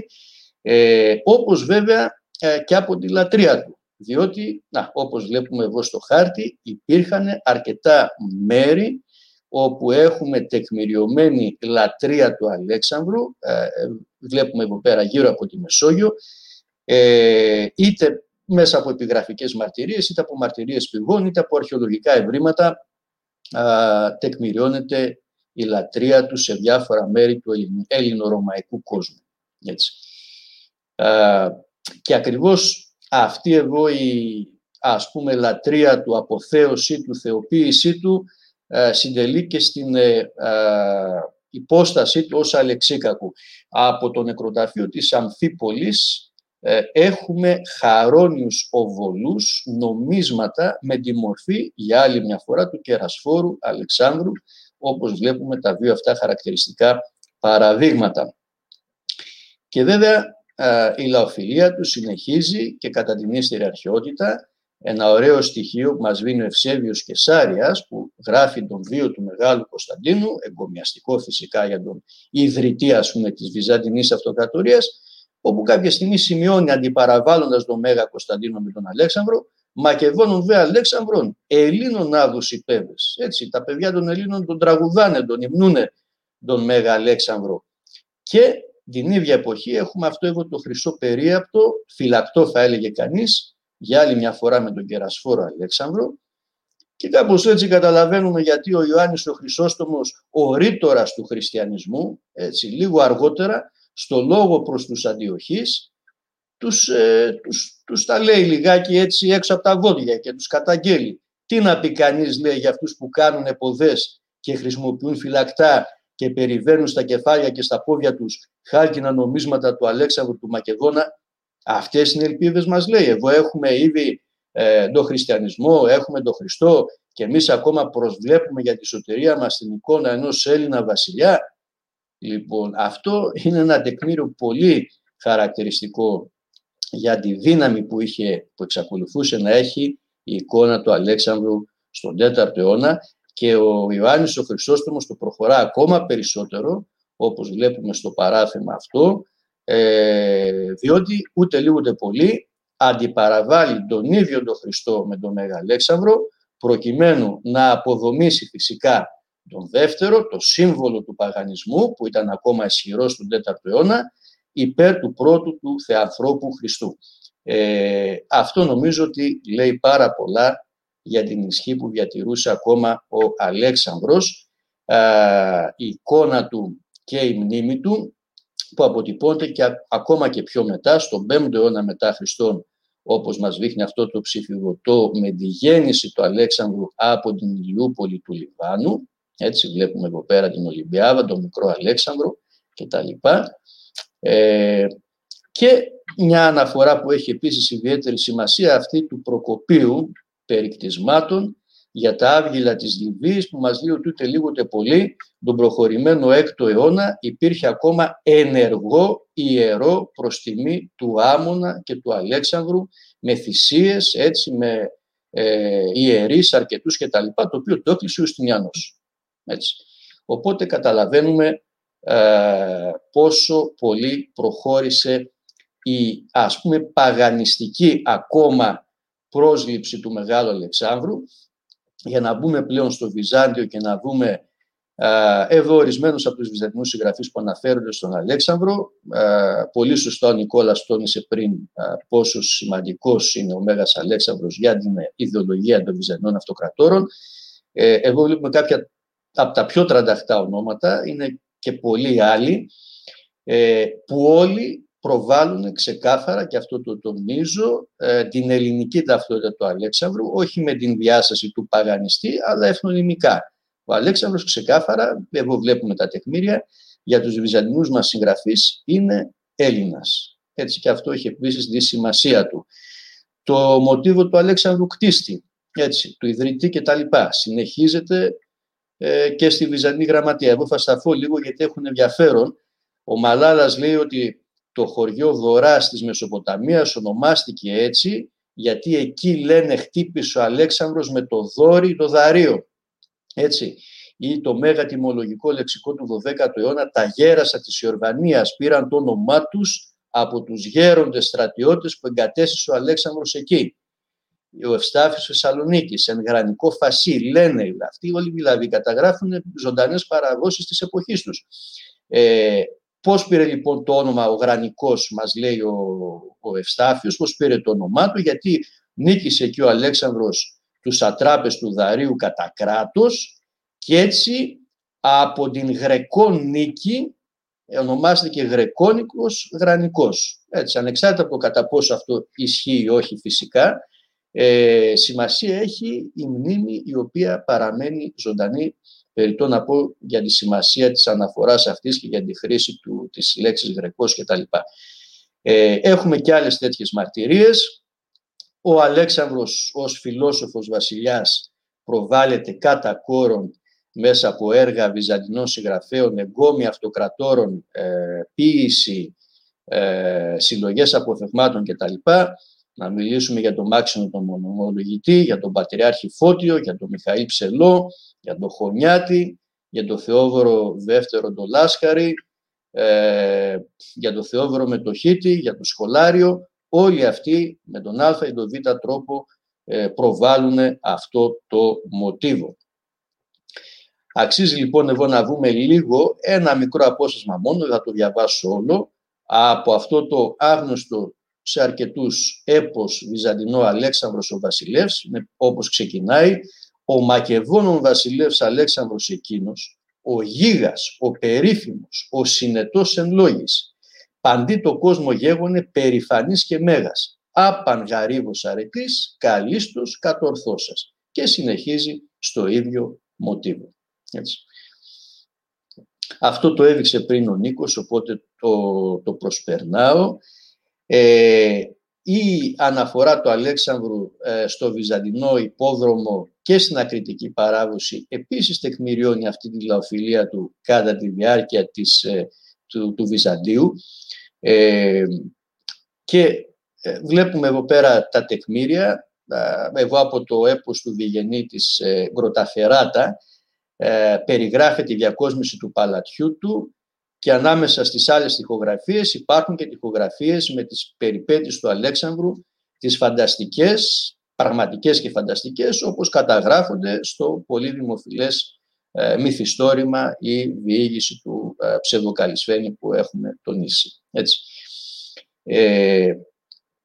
Speaker 3: ε, όπως βέβαια ε, και από τη λατρεία του. Διότι, να, όπως βλέπουμε εδώ στο χάρτη, υπήρχαν αρκετά μέρη όπου έχουμε τεκμηριωμένη λατρεία του Αλέξανδρου, ε, ε, βλέπουμε εδώ πέρα γύρω από τη Μεσόγειο, ε, είτε μέσα από επιγραφικές μαρτυρίες, είτε από μαρτυρίες πηγών, είτε από αρχαιολογικά ευρήματα α, τεκμηριώνεται η λατρεία του σε διάφορα μέρη του ελληνορωμαϊκού κόσμου. Έτσι. Α, και ακριβώς αυτή εδώ η ας πούμε λατρεία του, αποθέωσή του, θεοποίησή του ε, συντελεί και στην ε, ε, υπόστασή του ως αλεξίκακου. Από το νεκροταφείο της Αμφίπολης έχουμε χαρόνιους οβολούς, νομίσματα με τη μορφή για άλλη μια φορά του κερασφόρου Αλεξάνδρου, όπως βλέπουμε τα δύο αυτά χαρακτηριστικά παραδείγματα. Και βέβαια η λαοφιλία του συνεχίζει και κατά την ύστερη αρχαιότητα ένα ωραίο στοιχείο που μας δίνει ο Ευσέβιος Κεσάριας που γράφει τον βίο του Μεγάλου Κωνσταντίνου, εγκομιαστικό φυσικά για τον ιδρυτή ας πούμε της Βυζαντινής Αυτοκρατορίας, όπου κάποια στιγμή σημειώνει αντιπαραβάλλοντας τον Μέγα Κωνσταντίνο με τον Αλέξανδρο, Μακεδόνων δε Αλέξανδρων, Ελλήνων άδους υπέβες. Έτσι, τα παιδιά των Ελλήνων τον τραγουδάνε, τον υμνούνε τον Μέγα Αλέξανδρο. Και την ίδια εποχή έχουμε αυτό εδώ το χρυσό περίαπτο, φυλακτό θα έλεγε κανείς, για άλλη μια φορά με τον Κερασφόρο Αλέξανδρο και κάπως έτσι καταλαβαίνουμε γιατί ο Ιωάννης ο Χρυσόστομος, ο ρήτορας του χριστιανισμού, έτσι, λίγο αργότερα, στο λόγο προς τους αντιοχείς, τους, ε, τους, τους τα λέει λιγάκι έτσι έξω από τα βόδια και τους καταγγέλει. Τι να πει κανείς, λέει, για αυτούς που κάνουν εποδές και χρησιμοποιούν φυλακτά και περιβαίνουν στα κεφάλια και στα πόδια τους χάλκινα νομίσματα του Αλέξανδρου του Μακεδόνα, Αυτές είναι οι ελπίδες μας λέει. Εδώ έχουμε ήδη ε, τον χριστιανισμό, έχουμε τον Χριστό και εμείς ακόμα προσβλέπουμε για τη σωτηρία μας την εικόνα ενός Έλληνα βασιλιά. Λοιπόν, αυτό είναι ένα τεκμήριο πολύ χαρακτηριστικό για τη δύναμη που, είχε, που εξακολουθούσε να έχει η εικόνα του Αλέξανδρου στον 4ο αιώνα και ο Ιωάννης ο Χριστόστομος το προχωρά ακόμα περισσότερο, όπως βλέπουμε στο παράθεμα αυτό, ε, διότι ούτε λίγο ούτε πολύ αντιπαραβάλλει τον ίδιο τον Χριστό με τον Μέγα Αλέξανδρο προκειμένου να αποδομήσει φυσικά τον δεύτερο, το σύμβολο του παγανισμού που ήταν ακόμα ισχυρός στον 4ο αιώνα υπέρ του πρώτου του Θεανθρώπου Χριστού. Ε, αυτό νομίζω ότι λέει πάρα πολλά για την ισχύ που διατηρούσε ακόμα ο Αλέξανδρος, η εικόνα του και η μνήμη του που αποτυπώνται και ακόμα και πιο μετά, στον 5ο αιώνα μετά Χριστόν, όπως μας δείχνει αυτό το ψηφιδωτό με τη γέννηση του Αλέξανδρου από την Ηλιούπολη του Λιβάνου. Έτσι βλέπουμε εδώ πέρα την Ολυμπιάδα, τον μικρό Αλέξανδρο κτλ. Ε, και μια αναφορά που έχει επίσης ιδιαίτερη σημασία αυτή του Προκοπίου περικτισμάτων για τα άβγυλα της Λιβύης που μας λέει ότι ούτε λίγο ούτε πολύ τον προχωρημένο 6ο αιώνα υπήρχε ακόμα ενεργό ιερό προς τιμή του Άμονα και του Αλέξανδρου με θυσίες, έτσι, με ε, ιερείς αρκετούς κτλ. το οποίο το έκλεισε ο Ιουστινιανός. Έτσι. Οπότε καταλαβαίνουμε ε, πόσο πολύ προχώρησε η ας πούμε παγανιστική ακόμα πρόσληψη του Μεγάλου Αλεξάνδρου για να μπούμε πλέον στο Βυζάντιο και να δούμε εδώ ορισμένους από τους βυζαντινούς συγγραφείς που αναφέρονται στον Αλέξανδρο. Πολύ σωστά ο Νικόλας τόνισε πριν πόσο σημαντικός είναι ο Μέγας Αλέξανδρος για την ιδεολογία των βυζαντινών αυτοκρατόρων. Ε, εδώ βλέπουμε κάποια από τα πιο τρανταχτά ονόματα, είναι και πολλοί άλλοι, ε, που όλοι προβάλλουν ξεκάθαρα, και αυτό το τονίζω, ε, την ελληνική ταυτότητα του Αλέξανδρου, όχι με την διάσταση του παγανιστή, αλλά εθνονυμικά. Ο Αλέξανδρος ξεκάθαρα, εδώ βλέπουμε τα τεκμήρια, για τους βυζαντινούς μας συγγραφείς είναι Έλληνας. Έτσι και αυτό έχει επίσης τη σημασία του. Το μοτίβο του Αλέξανδρου κτίστη, έτσι, του ιδρυτή κτλ. συνεχίζεται ε, και στη Βυζαντινή Γραμματεία. Εγώ θα σταθώ λίγο γιατί έχουν ενδιαφέρον. Ο Μαλάλας λέει ότι το χωριό Βορράς της Μεσοποταμίας ονομάστηκε έτσι γιατί εκεί λένε χτύπησε ο Αλέξανδρος με το δόρι το δαρείο. Έτσι. Ή το μέγα τιμολογικό λεξικό του 12ου αιώνα, τα γέρασα της Ιορδανίας πήραν το όνομά τους από τους γέροντες στρατιώτες που εγκατέστησε ο Αλέξανδρος εκεί. Ο Ευστάφης Θεσσαλονίκης, εν γρανικό φασί, λένε αυτοί όλοι δηλαδή καταγράφουν ζωντανές παραδόσεις της εποχής τους. Ε, Πώς πήρε λοιπόν το όνομα ο Γρανικός, μας λέει ο, ο Ευστάφιος, πώς πήρε το όνομά του, γιατί νίκησε εκεί ο Αλέξανδρος τους ατράπες του Δαρίου κατά κράτος Και έτσι από την Γρεκό νίκη ονομάστηκε Γρεκόνικος Γρανικός. Έτσι, ανεξάρτητα από κατά πόσο αυτό ισχύει ή όχι φυσικά, ε, σημασία έχει η μνήμη η οποία παραμένει ζωντανή περιττώ να πω για τη σημασία της αναφοράς αυτής και για τη χρήση του, της λέξης Γρεκός κτλ. Ε, έχουμε και άλλες τέτοιες μαρτυρίες. Ο Αλέξανδρος ως φιλόσοφος βασιλιάς προβάλλεται κατά κόρον μέσα από έργα βυζαντινών συγγραφέων, εγκόμη αυτοκρατόρων, ε, ποίηση, ε, συλλογές αποφευμάτων κτλ. Να μιλήσουμε για τον Μάξινο τον Μονολογητή, για τον Πατριάρχη Φώτιο, για τον Μιχαήλ Ψελό, για τον Χωνιάτη, για τον Θεόβορο Δεύτερο τον Λάσκαρη, ε, για τον Θεόβορο Μετοχίτη, για τον Σχολάριο. Όλοι αυτοί με τον α ή τον β τρόπο ε, προβάλλουν αυτό το μοτίβο. Αξίζει λοιπόν εδώ να δούμε λίγο ένα μικρό απόσπασμα μόνο, θα το διαβάσω όλο, από αυτό το άγνωστο σε αρκετούς έπος Βυζαντινό Αλέξανδρος ο Βασιλεύς, όπως ξεκινάει, ο Μακεδόνων βασιλεύς Αλέξανδρος εκείνος, ο γίγας, ο περίφημος, ο συνετός εν λόγης, παντί το κόσμο γέγονε περηφανής και μέγας, άπαν γαρίβος αρετής, καλίστος κατορθώσας και συνεχίζει στο ίδιο μοτίβο. Έτσι. Αυτό το έδειξε πριν ο Νίκος, οπότε το, το προσπερνάω. Ε, η αναφορά του Αλέξανδρου ε, στο Βυζαντινό υπόδρομο και στην ακριτική παράδοση επίσης τεκμηριώνει αυτή τη λαοφιλία του κατά τη διάρκεια της, ε, του, του Βυζαντίου. Ε, και βλέπουμε εδώ πέρα τα τεκμήρια, εγώ από το έπος του Διγενή της Γκροταφεράτα, περιγράφεται τη διακόσμηση του παλατιού του και ανάμεσα στις άλλες τοιχογραφίες υπάρχουν και τοιχογραφίες με τις περιπέτειες του Αλέξανδρου, τις φανταστικές, πραγματικές και φανταστικές, όπως καταγράφονται στο πολύ δημοφιλές ε, μυθιστόρημα ή διήγηση του ε, ψευδοκαλισφένη που έχουμε τονίσει. Έτσι. Ε,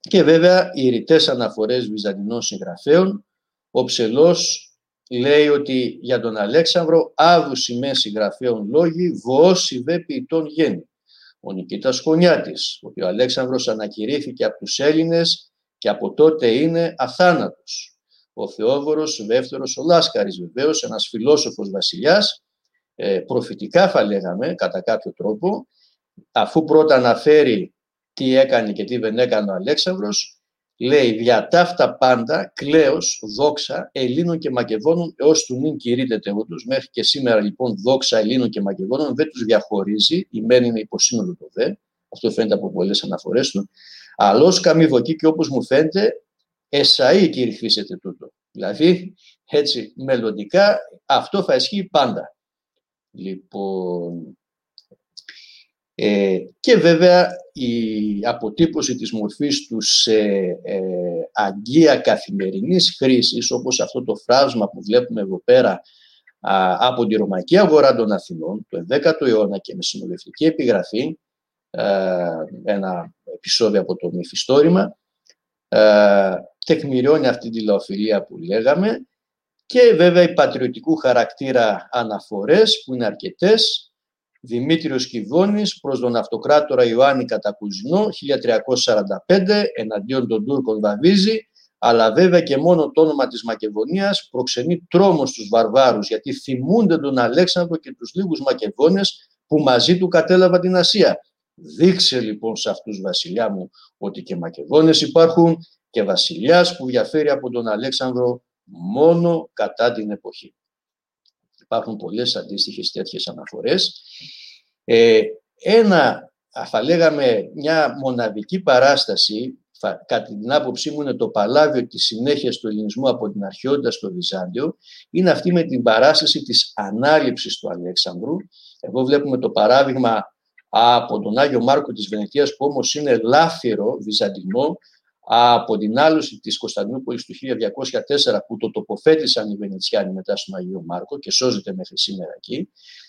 Speaker 3: και βέβαια οι ρητές αναφορές βυζαντινών συγγραφέων, ο Ψελός λέει ότι για τον Αλέξανδρο άδουση με συγγραφέων λόγοι βοώσει δε ποιητών γέννη. Ο Νικήτας Χωνιάτης, ότι ο Αλέξανδρος ανακηρύχθηκε από τους Έλληνες και από τότε είναι αθάνατος. Ο Θεόβορος δεύτερος ο Λάσκαρης βεβαίως, ένας φιλόσοφος βασιλιάς, ε, προφητικά θα λέγαμε κατά κάποιο τρόπο, αφού πρώτα αναφέρει τι έκανε και τι δεν έκανε ο Αλέξανδρος, λέει δια ταύτα πάντα κλαίος, δόξα Ελλήνων και Μακεδόνων έως του νυν κηρύτεται τεούτους. Μέχρι και σήμερα λοιπόν δόξα Ελλήνων και Μακεδόνων δεν τους διαχωρίζει, η μεν είναι υποσύνολο το δε, αυτό φαίνεται από πολλές αναφορές του, αλλά ως καμιβοκή και όπως μου φαίνεται εσαΐ κηρυχθήσετε τούτο. Δηλαδή, έτσι, μελλοντικά αυτό θα ισχύει πάντα. Λοιπόν, ε, και βέβαια η αποτύπωση της μορφής τους σε ε, αγκία καθημερινής χρήσης, όπως αυτό το φράσμα που βλέπουμε εδώ πέρα από τη Ρωμαϊκή Αγορά των Αθηνών, το 10ο αιώνα και με συνοδευτική επιγραφή, ένα επεισόδιο από το μυθιστόρημα, τεκμηριώνει αυτή τη λαοφιλία που λέγαμε και βέβαια οι πατριωτικού χαρακτήρα αναφορές που είναι αρκετές Δημήτριος Κιβώνης προς τον αυτοκράτορα Ιωάννη Κατακουζινό 1345 εναντίον των Τούρκων βαβίζει αλλά βέβαια και μόνο το όνομα της Μακεδονίας προξενεί τρόμο στους βαρβάρους γιατί θυμούνται τον Αλέξανδρο και τους λίγους Μακεδόνες που μαζί του κατέλαβαν την Ασία. Δείξε λοιπόν σε αυτούς βασιλιά μου ότι και Μακεδόνες υπάρχουν και βασιλιάς που διαφέρει από τον Αλέξανδρο μόνο κατά την εποχή. Υπάρχουν πολλές αντίστοιχες τέτοιες αναφορές. Ε, ένα, θα λέγαμε, μια μοναδική παράσταση, θα, κατά την άποψή μου είναι το παλάβιο της συνέχειας του ελληνισμού από την αρχαιότητα στο Βυζάντιο, είναι αυτή με την παράσταση της ανάληψης του Αλέξανδρου. Εδώ βλέπουμε το παράδειγμα από τον Άγιο Μάρκο της Βενετίας, που όμως είναι λάφυρο βυζαντινό, από την άλωση της Κωνσταντινούπολης του 1204 που το τοποθέτησαν οι Βενετσιάνοι μετά στον Αγίο Μάρκο και σώζεται μέχρι σήμερα εκεί.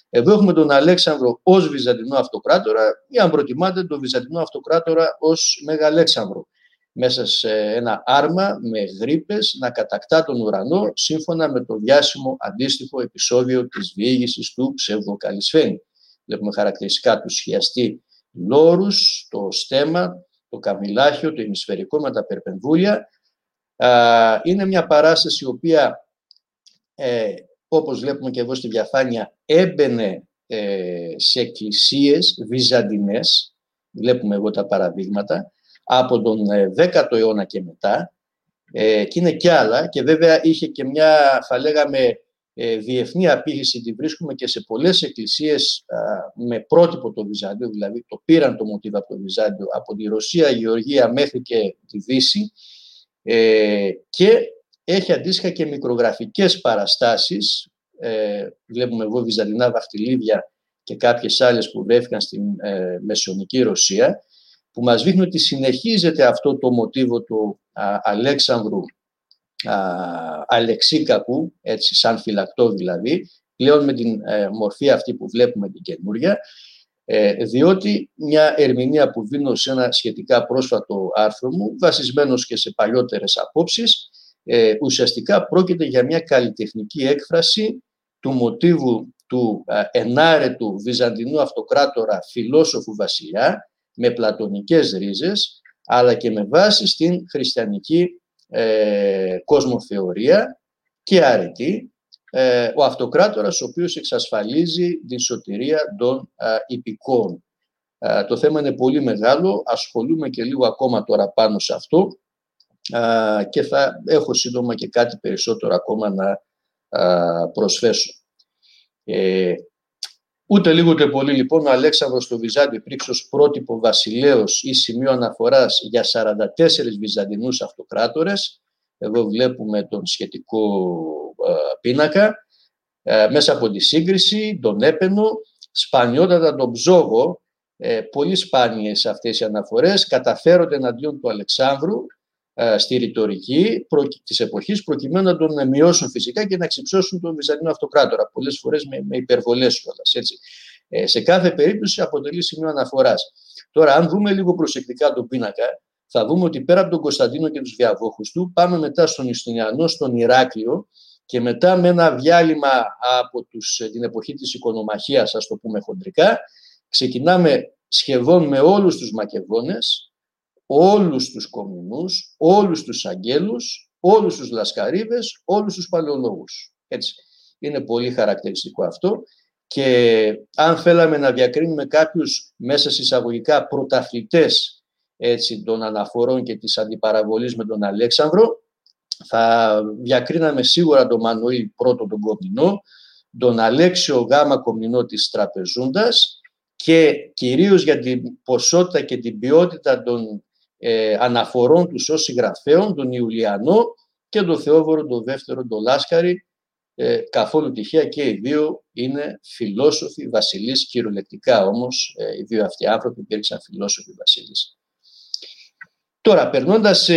Speaker 3: Εδώ έχουμε τον Αλέξανδρο ως Βυζαντινό Αυτοκράτορα ή αν προτιμάτε τον Βυζαντινό Αυτοκράτορα ως Μέγα Αλέξανδρο. μέσα σε ένα άρμα με γρήπες να κατακτά τον ουρανό σύμφωνα με το διάσημο αντίστοιχο επεισόδιο της διήγησης του ψευδοκαλισφένη. Βλέπουμε χαρακτηριστικά του σχιαστή λόρους, το στέμα, το καμιλάχιο, το ημισφαιρικό με τα περπενδούλια. Είναι μια παράσταση η οποία, ε, όπως βλέπουμε και εδώ στη διαφάνεια, έμπαινε ε, σε εκκλησίες βυζαντινές, βλέπουμε εγώ τα παραδείγματα, από τον 10ο ε, αιώνα και μετά. Ε, και είναι κι άλλα. Και βέβαια είχε και μια θα λέγαμε ε, διεθνή απήχηση τη βρίσκουμε και σε πολλές εκκλησίες με πρότυπο το Βυζάντιο, δηλαδή το πήραν το μοτίβο από το Βυζάντιο από τη Ρωσία, η Γεωργία μέχρι και τη Δύση. Ε, και έχει αντίστοιχα και μικρογραφικές παραστάσεις. Ε, βλέπουμε εδώ βυζαντινά δαχτυλίδια και κάποιες άλλες που βρέθηκαν στην ε, Μεσαιωνική Ρωσία που μας δείχνει ότι συνεχίζεται αυτό το μοτίβο του α, Αλέξανδρου α, Αλεξίκακου, έτσι σαν φυλακτό δηλαδή, πλέον με την ε, μορφή αυτή που βλέπουμε την καινούρια, ε, διότι μια ερμηνεία που δίνω σε ένα σχετικά πρόσφατο άρθρο μου, βασισμένος και σε παλιότερες απόψεις, ε, ουσιαστικά πρόκειται για μια καλλιτεχνική έκφραση του μοτίβου του ενάρετου βυζαντινού αυτοκράτορα φιλόσοφου βασιλιά, με πλατωνικές ρίζες, αλλά και με βάση στην χριστιανική ε, κοσμοθεωρία και αρετή, ε, ο αυτοκράτορας ο οποίος εξασφαλίζει την σωτηρία των ε, υπηκών. Το θέμα είναι πολύ μεγάλο, ασχολούμαι και λίγο ακόμα τώρα πάνω σε αυτό και θα έχω σύντομα και κάτι περισσότερο ακόμα να προσθέσω. Ούτε λίγο ούτε πολύ λοιπόν ο Αλέξανδρος στο Βυζάντιο υπήρξε ως πρότυπο βασιλέος ή σημείο αναφοράς για 44 Βυζαντινούς αυτοκράτορες. Εδώ βλέπουμε τον σχετικό ε, πίνακα. Ε, μέσα από τη σύγκριση, τον έπαινο, σπανιότατα τον ψόγο, ε, πολύ σπάνιες αυτές οι αναφορές, καταφέρονται εναντίον του Αλεξάνδρου ε, στη ρητορική της εποχής προκειμένου να τον μειώσουν φυσικά και να ξυψώσουν τον Βυζαντινό Αυτοκράτορα, πολλές φορές με, με υπερβολές κιόλας, έτσι. Ε, σε κάθε περίπτωση αποτελεί σημείο αναφοράς. Τώρα, αν δούμε λίγο προσεκτικά τον πίνακα, θα δούμε ότι πέρα από τον Κωνσταντίνο και τους διαβόχους του, πάμε μετά στον Ιστινιανό, στον Ηράκλειο και μετά με ένα διάλειμμα από τους, ε, την εποχή της οικονομαχίας, ας το πούμε χοντρικά, ξεκινάμε σχεδόν με όλους τους Μακεδόνες, όλους τους κομμουνούς, όλους τους αγγέλους, όλους τους λασκαρίδες, όλους τους παλαιολόγους. Έτσι. Είναι πολύ χαρακτηριστικό αυτό και αν θέλαμε να διακρίνουμε κάποιους μέσα εισαγωγικά πρωταθλητές έτσι, των αναφορών και της αντιπαραβολής με τον Αλέξανδρο, θα διακρίναμε σίγουρα τον Μανουήλ πρώτο τον Κομινό, τον Αλέξιο Γάμα Κομινό της Τραπεζούντας και κυρίως για την ποσότητα και την ποιότητα των ε, αναφορών τους ως συγγραφέων, τον Ιουλιανό και τον Θεόβορο τον δεύτερο, τον Λάσκαρη, ε, καθόλου τυχαία και οι δύο είναι φιλόσοφοι βασιλείς, κυριολεκτικά όμως ε, οι δύο αυτοί άνθρωποι υπήρξαν φιλόσοφοι βασιλείς. Τώρα, περνώντας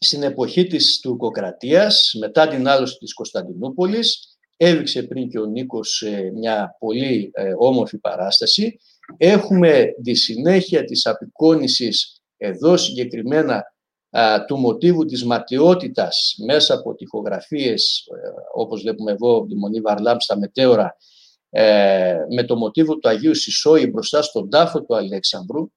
Speaker 3: στην εποχή της τουρκοκρατίας, μετά την άλωση της Κωνσταντινούπολης, έδειξε πριν και ο Νίκος μια πολύ όμορφη παράσταση. Έχουμε τη συνέχεια της απεικόνησης εδώ συγκεκριμένα του μοτίβου της ματιότητας μέσα από τοιχογραφίες, ε, όπως βλέπουμε εδώ τη Μονή Βαρλάμ στα μετέωρα, ε, με το μοτίβο του Αγίου Σισόη μπροστά στον τάφο του Αλέξανδρου.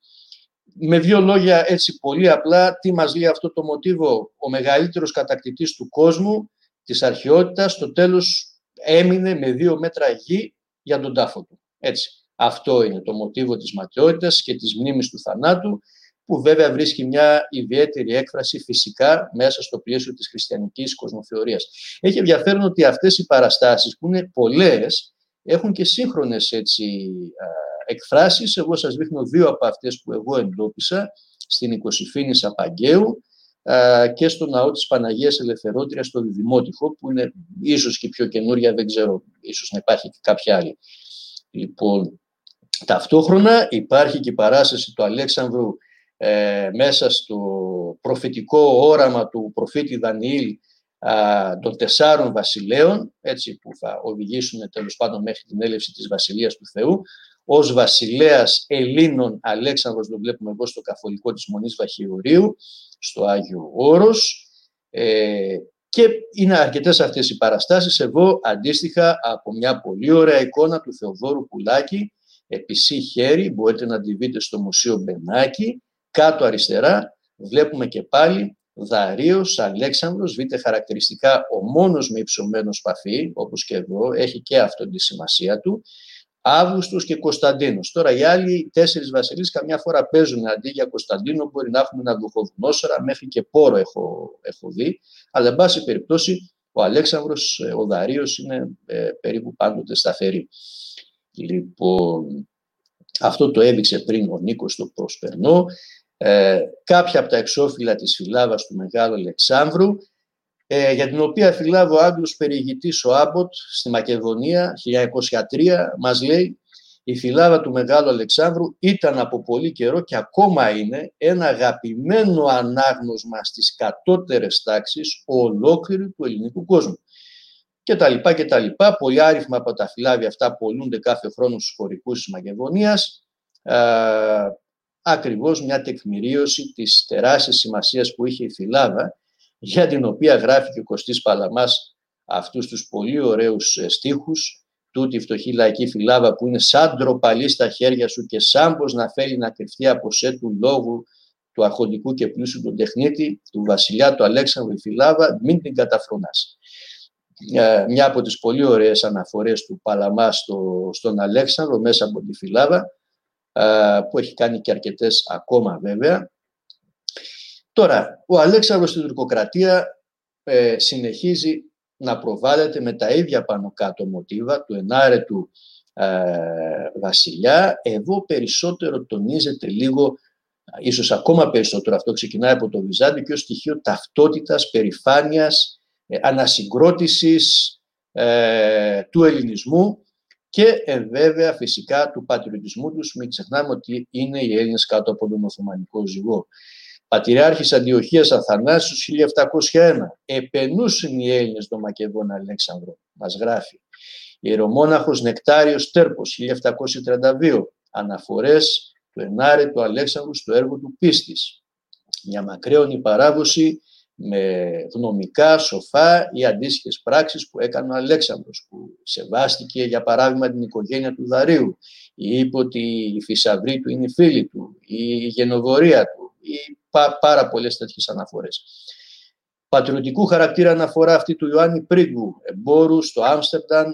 Speaker 3: Με δύο λόγια έτσι πολύ απλά, τι μας λέει αυτό το μοτίβο, ο μεγαλύτερος κατακτητής του κόσμου, της αρχαιότητας, στο τέλος έμεινε με δύο μέτρα γη για τον τάφο του. Έτσι. Αυτό είναι το μοτίβο της ματιότητας και της μνήμης του θανάτου που βέβαια βρίσκει μια ιδιαίτερη έκφραση φυσικά μέσα στο πλαίσιο της χριστιανικής κοσμοθεωρίας. Έχει ενδιαφέρον ότι αυτές οι παραστάσεις που είναι πολλές έχουν και σύγχρονες έτσι, εκφράσεις. Εγώ σας δείχνω δύο από αυτές που εγώ εντόπισα στην Οικοσυφήνη Σαπαγκαίου και στο ναό της Παναγίας Ελευθερότριας στο Διδημότυχο που είναι ίσως και πιο καινούρια, δεν ξέρω, ίσως να υπάρχει και κάποια άλλη. Λοιπόν, ταυτόχρονα υπάρχει και η παράσταση του Αλέξανδρου ε, μέσα στο προφητικό όραμα του προφήτη Δανιήλ των τεσσάρων βασιλέων, έτσι που θα οδηγήσουν τέλος πάντων μέχρι την έλευση της Βασιλείας του Θεού, ως βασιλέας Ελλήνων Αλέξανδρος, το βλέπουμε εδώ στο καθολικό της Μονής Βαχιουρίου, στο Άγιο Όρος. Ε, και είναι αρκετές αυτές οι παραστάσεις. Εγώ αντίστοιχα από μια πολύ ωραία εικόνα του Θεοδόρου Πουλάκη, επισή χέρι, μπορείτε να τη δείτε στο Μουσείο Μπενάκη, κάτω αριστερά βλέπουμε και πάλι Δαρίος, Αλέξανδρος, δείτε χαρακτηριστικά ο μόνος με υψωμένο σπαθί, όπως και εδώ, έχει και αυτό τη σημασία του, Αύγουστος και Κωνσταντίνος. Τώρα οι άλλοι τέσσερις βασιλείς καμιά φορά παίζουν αντί για Κωνσταντίνο, μπορεί να έχουν ένα δουχοβουνόσορα, μέχρι και πόρο έχω, έχω δει, αλλά εν πάση περιπτώσει ο Αλέξανδρος, ε, ο Δαρίος είναι ε, περίπου πάντοτε σταθερή. Λοιπόν, αυτό το έδειξε πριν ο Νίκος το Προσπερνό. Ε, κάποια από τα εξώφυλλα της φυλάβας του Μεγάλου Αλεξάνδρου, ε, για την οποία φυλάβει ο Άγγλος περιηγητής ο Άμποτ στη Μακεδονία, 1903, μας λέει η φυλάδα του Μεγάλου Αλεξάνδρου ήταν από πολύ καιρό και ακόμα είναι ένα αγαπημένο ανάγνωσμα στις κατώτερες τάξεις ολόκληρου του ελληνικού κόσμου. Και τα λοιπά και τα λοιπά. Πολλοί άριθμα από τα φυλάδια αυτά πολλούνται κάθε χρόνο στους χωρικούς της Μακεδονίας ακριβώς μια τεκμηρίωση της τεράστιας σημασίας που είχε η Φυλάδα, για την οποία γράφει και ο Κωστής Παλαμάς αυτούς τους πολύ ωραίους ε, στίχους, τούτη η φτωχή λαϊκή φυλάδα που είναι σαν ντροπαλή στα χέρια σου και σαν πως να φέρει να κρυφτεί από σε του λόγου του αρχοντικού και πλούσιου του τεχνίτη, του βασιλιά του Αλέξανδρου η φυλάδα, μην την καταφρονάς. Ε, μια από τις πολύ ωραίες αναφορές του Παλαμά στο, στον Αλέξανδρο μέσα από τη φυλάδα, που έχει κάνει και αρκετές ακόμα βέβαια. Τώρα, ο Αλέξανδρος στην τουρκοκρατία ε, συνεχίζει να προβάλλεται με τα ίδια πάνω κάτω μοτίβα του ενάρετου ε, βασιλιά. Εδώ περισσότερο τονίζεται λίγο, ίσως ακόμα περισσότερο αυτό ξεκινάει από το Βυζάντιο και ως στοιχείο ταυτότητας, περηφάνειας, ε, ανασυγκρότησης ε, του ελληνισμού και ε, βέβαια φυσικά του πατριωτισμού τους. Μην ξεχνάμε ότι είναι οι Έλληνες κάτω από τον Οθωμανικό ζυγό. Πατριάρχης Αντιοχίας Αθανάσιος 1701. Επενούσαν οι Έλληνες τον Μακεδόνα Αλέξανδρο, μας γράφει. Ιερομόναχος Νεκτάριος Τέρπος 1732. Αναφορές του Ενάρε του Αλέξανδρου στο έργο του Πίστης. Μια μακραίωνη παράδοση με γνωμικά, σοφά ή αντίστοιχες πράξεις που έκανε ο Αλέξανδρος, που σεβάστηκε για παράδειγμα την οικογένεια του Δαρίου ή είπε ότι η Φυσαυρή του είναι η φίλη του ή η γενοβορία του ή πά, πάρα πολλές τέτοιες αναφορές. Πατριωτικού χαρακτήρα αναφορά αυτή του Ιωάννη Πρίγκου, εμπόρου στο Άμστερνταμ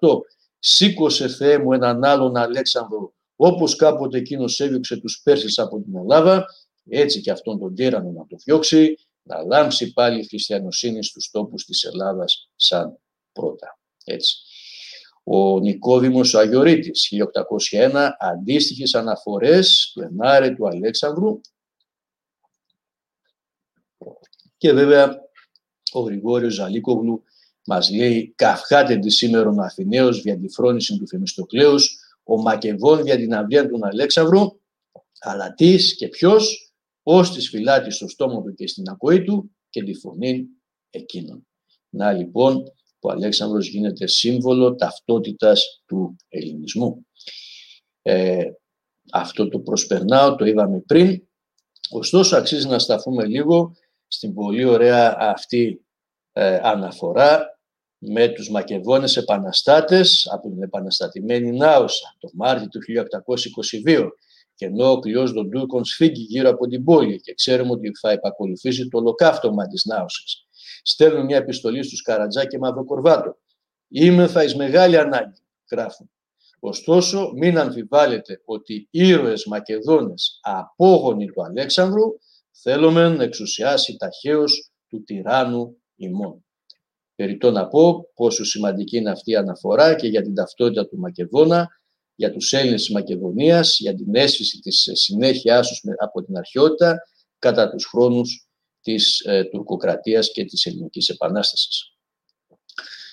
Speaker 3: 1768. Σήκωσε Θεέ μου έναν άλλον Αλέξανδρο, όπως κάποτε εκείνος έδιωξε τους Πέρσες από την Ελλάδα, έτσι και αυτόν τον τύρανο να το διώξει, να λάμψει πάλι η χριστιανοσύνη στους τόπους της Ελλάδας σαν πρώτα. Έτσι. Ο Νικόδημος ο Αγιορείτης, 1801, αντίστοιχες αναφορές του Ενάρε του Αλέξανδρου και βέβαια ο Γρηγόριος Ζαλίκογλου μας λέει «Καυχάτε τη σήμερον Αθηναίος δια τη φρόνηση του Θεμιστοκλέους, ο Μακεδόν για την αυλία του Αλέξανδρου, αλλά τις και ποιος, ως της φυλάτης στο στόμα του και στην ακοή του και τη φωνή εκείνων. Να λοιπόν που ο Αλέξανδρος γίνεται σύμβολο ταυτότητας του ελληνισμού. Ε, αυτό το προσπερνάω, το είδαμε πριν. Ωστόσο, αξίζει να σταθούμε λίγο στην πολύ ωραία αυτή ε, αναφορά με τους Μακεδόνες επαναστάτες από την επαναστατημένη Νάουσα το Μάρτιο του 1822 και ενώ ο κλειός των Τούρκων σφίγγει γύρω από την πόλη και ξέρουμε ότι θα επακολουθήσει το ολοκαύτωμα της Νάωσης. Στέλνουν μια επιστολή στους Καρατζά και Μαυροκορβάτο. Είμαι θα εις μεγάλη ανάγκη, γράφουν. Ωστόσο, μην αμφιβάλλετε ότι οι ήρωες Μακεδόνες απόγονοι του Αλέξανδρου θέλουμε να εξουσιάσει ταχαίως του τυράννου ημών. Περιτώ να πω πόσο σημαντική είναι αυτή η αναφορά και για την ταυτότητα του Μακεδόνα για τους Έλληνες της Μακεδονίας, για την αίσθηση της συνέχειάς τους από την αρχαιότητα κατά τους χρόνους της ε, τουρκοκρατίας και της ελληνικής επανάστασης.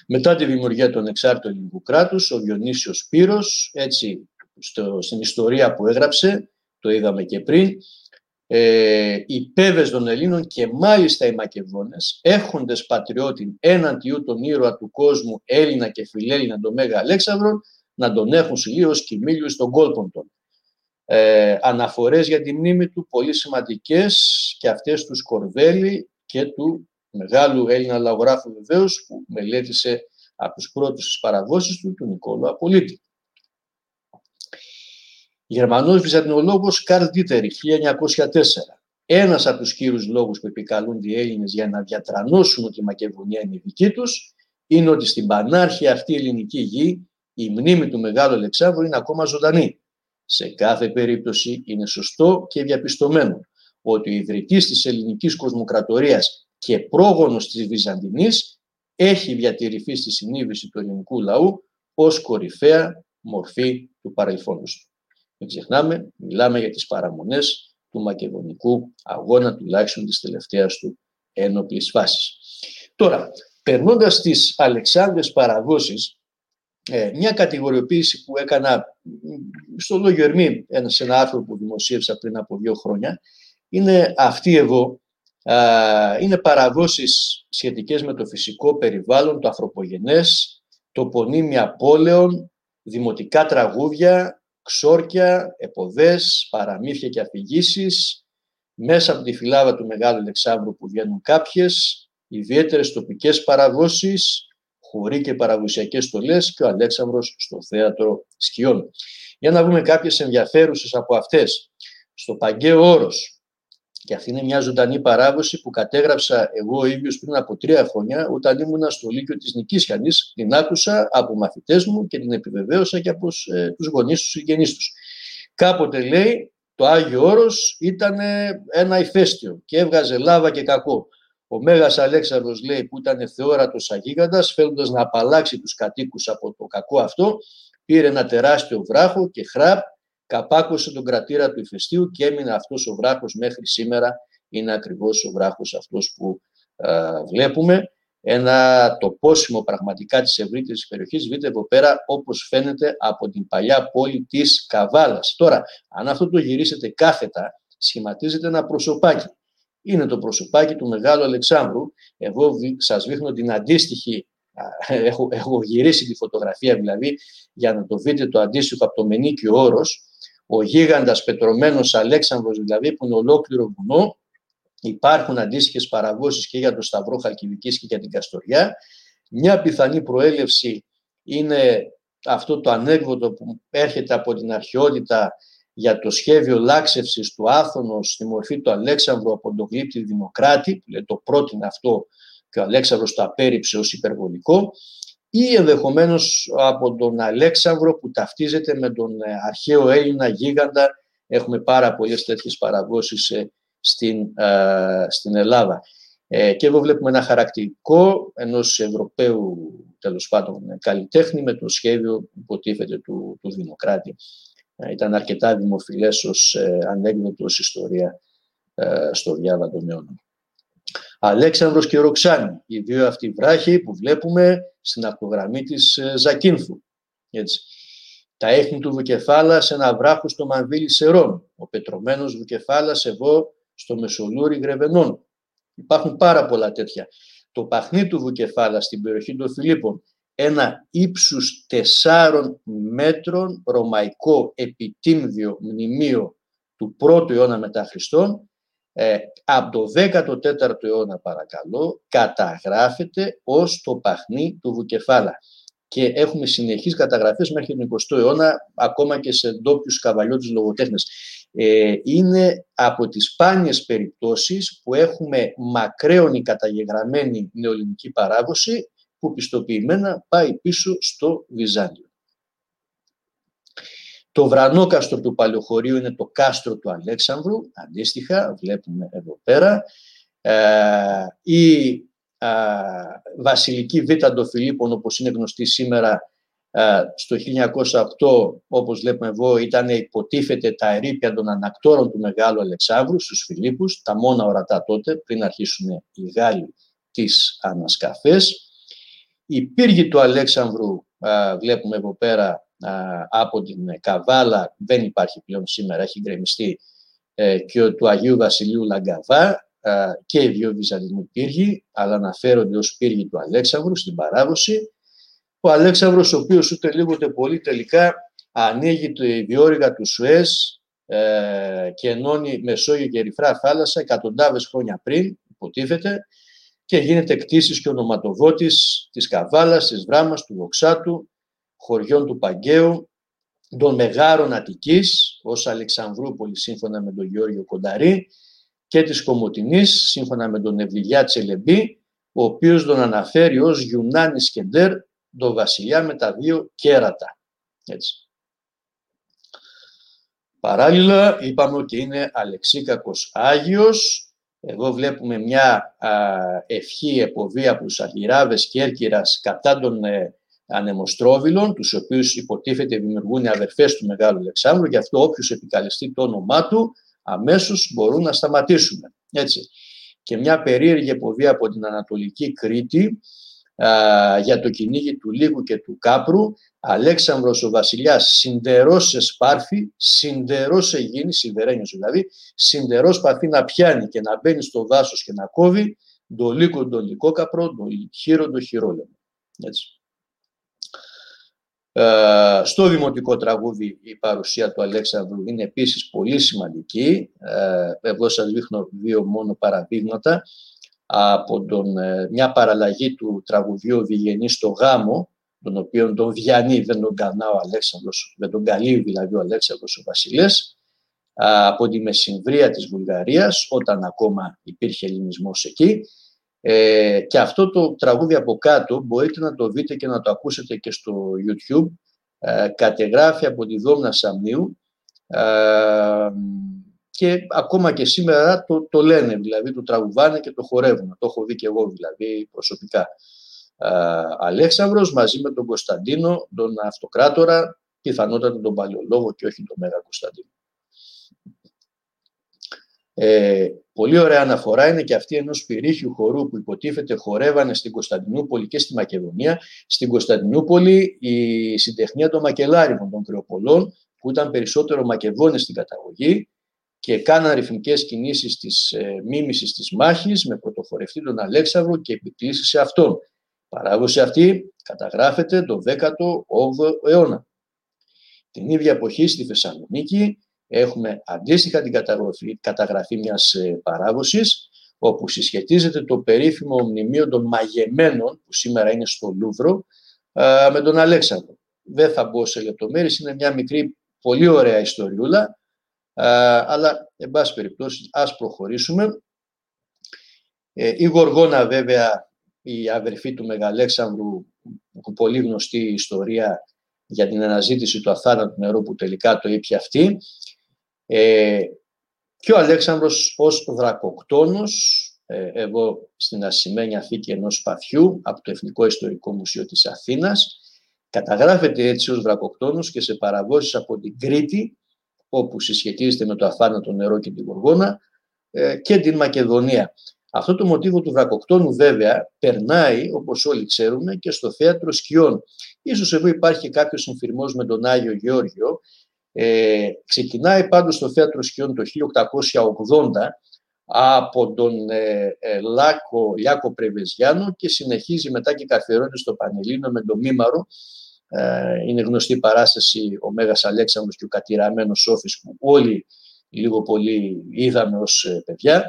Speaker 3: Μετά τη δημιουργία των εξάρτητων ελληνικού κράτους, ο Διονύσιος Πύρος, έτσι στο, στην ιστορία που έγραψε, το είδαμε και πριν, ε, οι πέβες των Ελλήνων και μάλιστα οι Μακεδόνες, έχοντες πατριώτη έναν τιού τον ήρωα του κόσμου Έλληνα και φιλέλληνα τον Μέγα Αλέξανδρο, να τον έχουν συλλεί ως κοιμήλιο στον κόλπον των. Ε, αναφορές για τη μνήμη του πολύ σημαντικές και αυτές του Σκορβέλη και του μεγάλου Έλληνα λαογράφου βεβαίως που μελέτησε από τους πρώτους τις παραδόσεις του, του Νικόλου Απολίτη. Γερμανός βυζαντινολόγος Καρλ Δίτερη, 1904. Ένας από τους κύριους λόγους που επικαλούνται οι Έλληνες για να διατρανώσουν ότι η Μακεδονία είναι η δική τους, είναι ότι στην πανάρχια αυτή ελληνική γη η μνήμη του Μεγάλου Αλεξάνδρου είναι ακόμα ζωντανή. Σε κάθε περίπτωση είναι σωστό και διαπιστωμένο ότι ο ιδρυτής της ελληνικής κοσμοκρατορίας και πρόγονος της Βυζαντινής έχει διατηρηθεί στη συνείδηση του ελληνικού λαού ως κορυφαία μορφή του παρελθόντος. Μην ξεχνάμε, μιλάμε για τις παραμονές του μακεδονικού αγώνα, τουλάχιστον της τελευταίας του ένοπλης φάσης. Τώρα, περνώντας στις Αλεξάνδρες παραδόσεις, ε, μια κατηγοριοποίηση που έκανα στο Λόγιο Ερμή, σε ένα άρθρο που δημοσίευσα πριν από δύο χρόνια, είναι αυτή εδώ, είναι παραδόσεις σχετικές με το φυσικό περιβάλλον, το ανθρωπογενές, τοπονύμια πόλεων, δημοτικά τραγούδια, ξόρκια, εποδές, παραμύθια και αφηγήσεις, μέσα από τη φυλάδα του Μεγάλου Αλεξάνδρου που βγαίνουν κάποιες, ιδιαίτερες τοπικές παραδόσεις, χωρί και παραδοσιακές στολές και ο Αλέξανδρος στο θέατρο σκιών. Για να δούμε κάποιες ενδιαφέρουσες από αυτές. Στο Παγκαίο Όρος, και αυτή είναι μια ζωντανή παράδοση που κατέγραψα εγώ ο ίδιος πριν από τρία χρόνια όταν ήμουνα στο Λύκειο της Νικήσιανης. Την άκουσα από μαθητές μου και την επιβεβαίωσα και από ε, τους γονείς τους συγγενείς τους. Κάποτε λέει το Άγιο Όρος ήταν ένα ηφαίστειο και έβγαζε λάβα και κακό. Ο Μέγας Αλέξανδρος λέει που ήταν θεόρατος αγίγαντας, θέλοντας να απαλλάξει τους κατοίκους από το κακό αυτό, πήρε ένα τεράστιο βράχο και χράπ καπάκωσε τον κρατήρα του ηφαιστείου και έμεινε αυτός ο βράχος μέχρι σήμερα. Είναι ακριβώς ο βράχος αυτός που βλέπουμε. Ένα τοπόσιμο πραγματικά της ευρύτερης περιοχής. Δείτε εδώ πέρα όπως φαίνεται από την παλιά πόλη της Καβάλας. Τώρα, αν αυτό το γυρίσετε κάθετα, σχηματίζεται ένα προσωπάκι. Είναι το προσωπάκι του Μεγάλου Αλεξάνδρου. Εγώ σας δείχνω την αντίστοιχη έχω, έχω γυρίσει τη φωτογραφία δηλαδή για να το δείτε το αντίστοιχο από το Μενίκιο Όρος ο γίγαντας πετρωμένος Αλέξανδρος δηλαδή που είναι ολόκληρο βουνό. Υπάρχουν αντίστοιχες παραγώσεις και για το Σταυρό Χαλκιδικής και για την Καστοριά. Μια πιθανή προέλευση είναι αυτό το ανέκδοτο που έρχεται από την αρχαιότητα για το σχέδιο λάξευσης του Άθωνος στη μορφή του Αλέξανδρου από τον γλύπτη Δημοκράτη, που λέει το πρότεινε αυτό και ο Αλέξανδρος το απέρριψε ως υπερβολικό ή ενδεχομένως από τον Αλέξανδρο που ταυτίζεται με τον ε, αρχαίο Έλληνα γίγαντα. Έχουμε πάρα πολλές τέτοιες παραδόσεις ε, στην, ε, στην Ελλάδα. Και εδώ βλέπουμε ένα χαρακτηρικό ενός Ευρωπαίου τέλος πάντων καλλιτέχνη με το σχέδιο υποτίθεται του, του Δημοκράτη. Ήταν αρκετά δημοφιλές ως ανέκδοτο ιστορία στο διάβατο των Αλέξανδρος και Ροξάνη, οι δύο αυτοί βράχοι που βλέπουμε στην αυτογραμμή της ε, Ζακίνθου. Έτσι. Τα έχνη του Βουκεφάλα σε ένα βράχο στο Μανδύλι Σερών, ο πετρωμένος Βουκεφάλας εδώ στο Μεσολούρι Γρεβενών. Υπάρχουν πάρα πολλά τέτοια. Το παχνί του Βουκεφάλα στην περιοχή των Φιλίππων, ένα ύψους τεσσάρων μέτρων ρωμαϊκό επιτύμβιο μνημείο του 1ου αιώνα μετά Χριστόν, ε, από το 14ο αιώνα παρακαλώ καταγράφεται ως το παχνί του Βουκεφάλα και έχουμε συνεχείς καταγραφές μέχρι τον 20ο αιώνα ακόμα και σε ντόπιους καβαλιώτες λογοτέχνες. Ε, είναι από τις σπάνιες περιπτώσεις που έχουμε μακραίωνη καταγεγραμμένη νεοελληνική παράδοση που πιστοποιημένα πάει πίσω στο Βυζάντιο. Το βρανόκαστρο του Παλαιοχωρίου είναι το κάστρο του Αλέξανδρου, αντίστοιχα, βλέπουμε εδώ πέρα. Ε, η Βασιλική Β' των Φιλίππων, όπως είναι γνωστή σήμερα, ε, στο 1908, όπως βλέπουμε εδώ, ήταν υποτίθεται τα ερήπια των ανακτόρων του Μεγάλου Αλεξάνδρου στους Φιλίππους, τα μόνα ορατά τότε, πριν αρχίσουν οι Γάλλοι τις ανασκαφές. Η πύργη του Αλέξανδρου, βλέπουμε εδώ πέρα, από την Καβάλα δεν υπάρχει πλέον σήμερα, έχει γκρεμιστεί ε, και του Αγίου Βασιλείου Λαγκαβά και οι δύο Βυζαντινοί πύργοι, αλλά αναφέρονται ως πύργοι του Αλέξανδρου στην παράδοση. ο Αλέξανδρος, ο οποίος ούτε λίγο ούτε πολύ τελικά ανοίγει το διόρυγα του Σουέζ ε, και ενώνει Μεσόγειο και Ερυθρά θάλασσα εκατοντάδες χρόνια πριν, υποτίθεται, και γίνεται κτήσης και ονοματοδότης της Καβάλας, της Βράμας, του Βοξάτου, χωριών του Παγκαίου, των Μεγάρων Αττικής, ως Αλεξανδρούπολη σύμφωνα με τον Γιώργο Κονταρή, και της Κομωτινής σύμφωνα με τον Ευλιγιά Τσελεμπή, ο οποίος τον αναφέρει ως Γιουνάνη Σκεντέρ, τον βασιλιά με τα δύο κέρατα. Έτσι. Παράλληλα, είπαμε ότι είναι Αλεξίκακος Άγιος. Εδώ βλέπουμε μια α, ευχή εποβή από τους Αγιράβες Κέρκυρας κατά των ε, ανεμοστρόβιλων, τους οποίους υποτίθεται δημιουργούν οι αδερφές του Μεγάλου Αλεξάνδρου, γι' αυτό όποιος επικαλεστεί το όνομά του, αμέσως μπορούν να σταματήσουν. Έτσι. Και μια περίεργη εποβή από την Ανατολική Κρήτη, για το κυνήγι του Λίγου και του Κάπρου, Αλέξανδρος ο βασιλιάς συντερός σε σπάρφη, συντερός σε γίνει, σιδερένιος δηλαδή, συντερός σπαρφή να πιάνει και να μπαίνει στο δάσος και να κόβει, το λύκο το λυκόκαπρο, το χείρο το χειρόλεμο. Έτσι. Ε, στο δημοτικό τραγούδι η παρουσία του Αλέξανδρου είναι επίσης πολύ σημαντική. Ε, εδώ σας δείχνω δύο μόνο παραδείγματα από τον, ε, μια παραλλαγή του τραγουδιού Διγενή στο γάμο, τον οποίο τον διανύει, δεν τον κανά ο Αλέξανδρος, δεν τον καλεί δηλαδή ο Αλέξανδρος ο Βασιλές, από τη Μεσημβρία της Βουλγαρίας, όταν ακόμα υπήρχε ελληνισμός εκεί. Ε, και αυτό το τραγούδι από κάτω μπορείτε να το δείτε και να το ακούσετε και στο YouTube. Ε, κατεγράφει από τη Δόμνα Σαμνίου ε, και ακόμα και σήμερα το, το λένε, δηλαδή το τραγουδάνε και το χορεύουν. Το έχω δει και εγώ δηλαδή προσωπικά. Αλέξανδρος μαζί με τον Κωνσταντίνο, τον Αυτοκράτορα, πιθανότατα τον Παλαιολόγο και όχι τον Μέγα Κωνσταντίνο. Ε, πολύ ωραία αναφορά είναι και αυτή ενός πυρίχιου χορού που υποτίθεται χορεύανε στην Κωνσταντινούπολη και στη Μακεδονία. Στην Κωνσταντινούπολη η συντεχνία των Μακελάριμων, των Κρεοπολών, που ήταν περισσότερο Μακεδόνες στην καταγωγή, και κάναν ρυθμικές κινήσεις της ε, μίμησης της μάχης με πρωτοχωρευτή τον Αλέξανδρο και επικλήσει σε αυτόν. Παράγωση αυτή καταγράφεται το 18ο αιώνα. Την ίδια εποχή στη Θεσσαλονίκη έχουμε αντίστοιχα την καταγραφή, καταγραφή μιας ε, παράδοσης όπου συσχετίζεται το περίφημο μνημείο των μαγεμένων που σήμερα είναι στο Λούβρο με τον Αλέξανδρο. Δεν θα μπω σε λεπτομέρειες, είναι μια μικρή πολύ ωραία ιστοριούλα αλλά, εν πάση περιπτώσει, ας προχωρήσουμε. Ε, η Γοργόνα, βέβαια, η αδερφή του Μεγαλέξανδρου, πολύ γνωστή ιστορία για την αναζήτηση του αθάνατου νερού που τελικά το είπε αυτή. Ε, και ο Αλέξανδρος ως δρακοκτόνος, ε, εγώ στην ασημένια θήκη ενός σπαθιού από το Εθνικό Ιστορικό Μουσείο της Αθήνας, καταγράφεται έτσι ως δρακοκτόνος και σε παραβόσεις από την Κρήτη, όπου συσχετίζεται με το αφάνατο νερό και την Γοργόνα ε, και την Μακεδονία. Αυτό το μοτίβο του βρακοκτόνου βέβαια περνάει, όπως όλοι ξέρουμε, και στο θέατρο σκιών. Ίσως εδώ υπάρχει κάποιος συμφυρμός με τον Άγιο Γεώργιο. Ε, ξεκινάει πάντως στο θέατρο σκιών το 1880 από τον ε, ε, Λάκο, Λιάκο Πρεβεζιάνο και συνεχίζει μετά και καθιερώνεται στο Πανελλήνιο με τον Μήμαρο ε, είναι γνωστή η παράσταση ο Μέγας Αλέξανδρος και ο κατηραμένος Σόφης που όλοι λίγο πολύ είδαμε ως ε, παιδιά.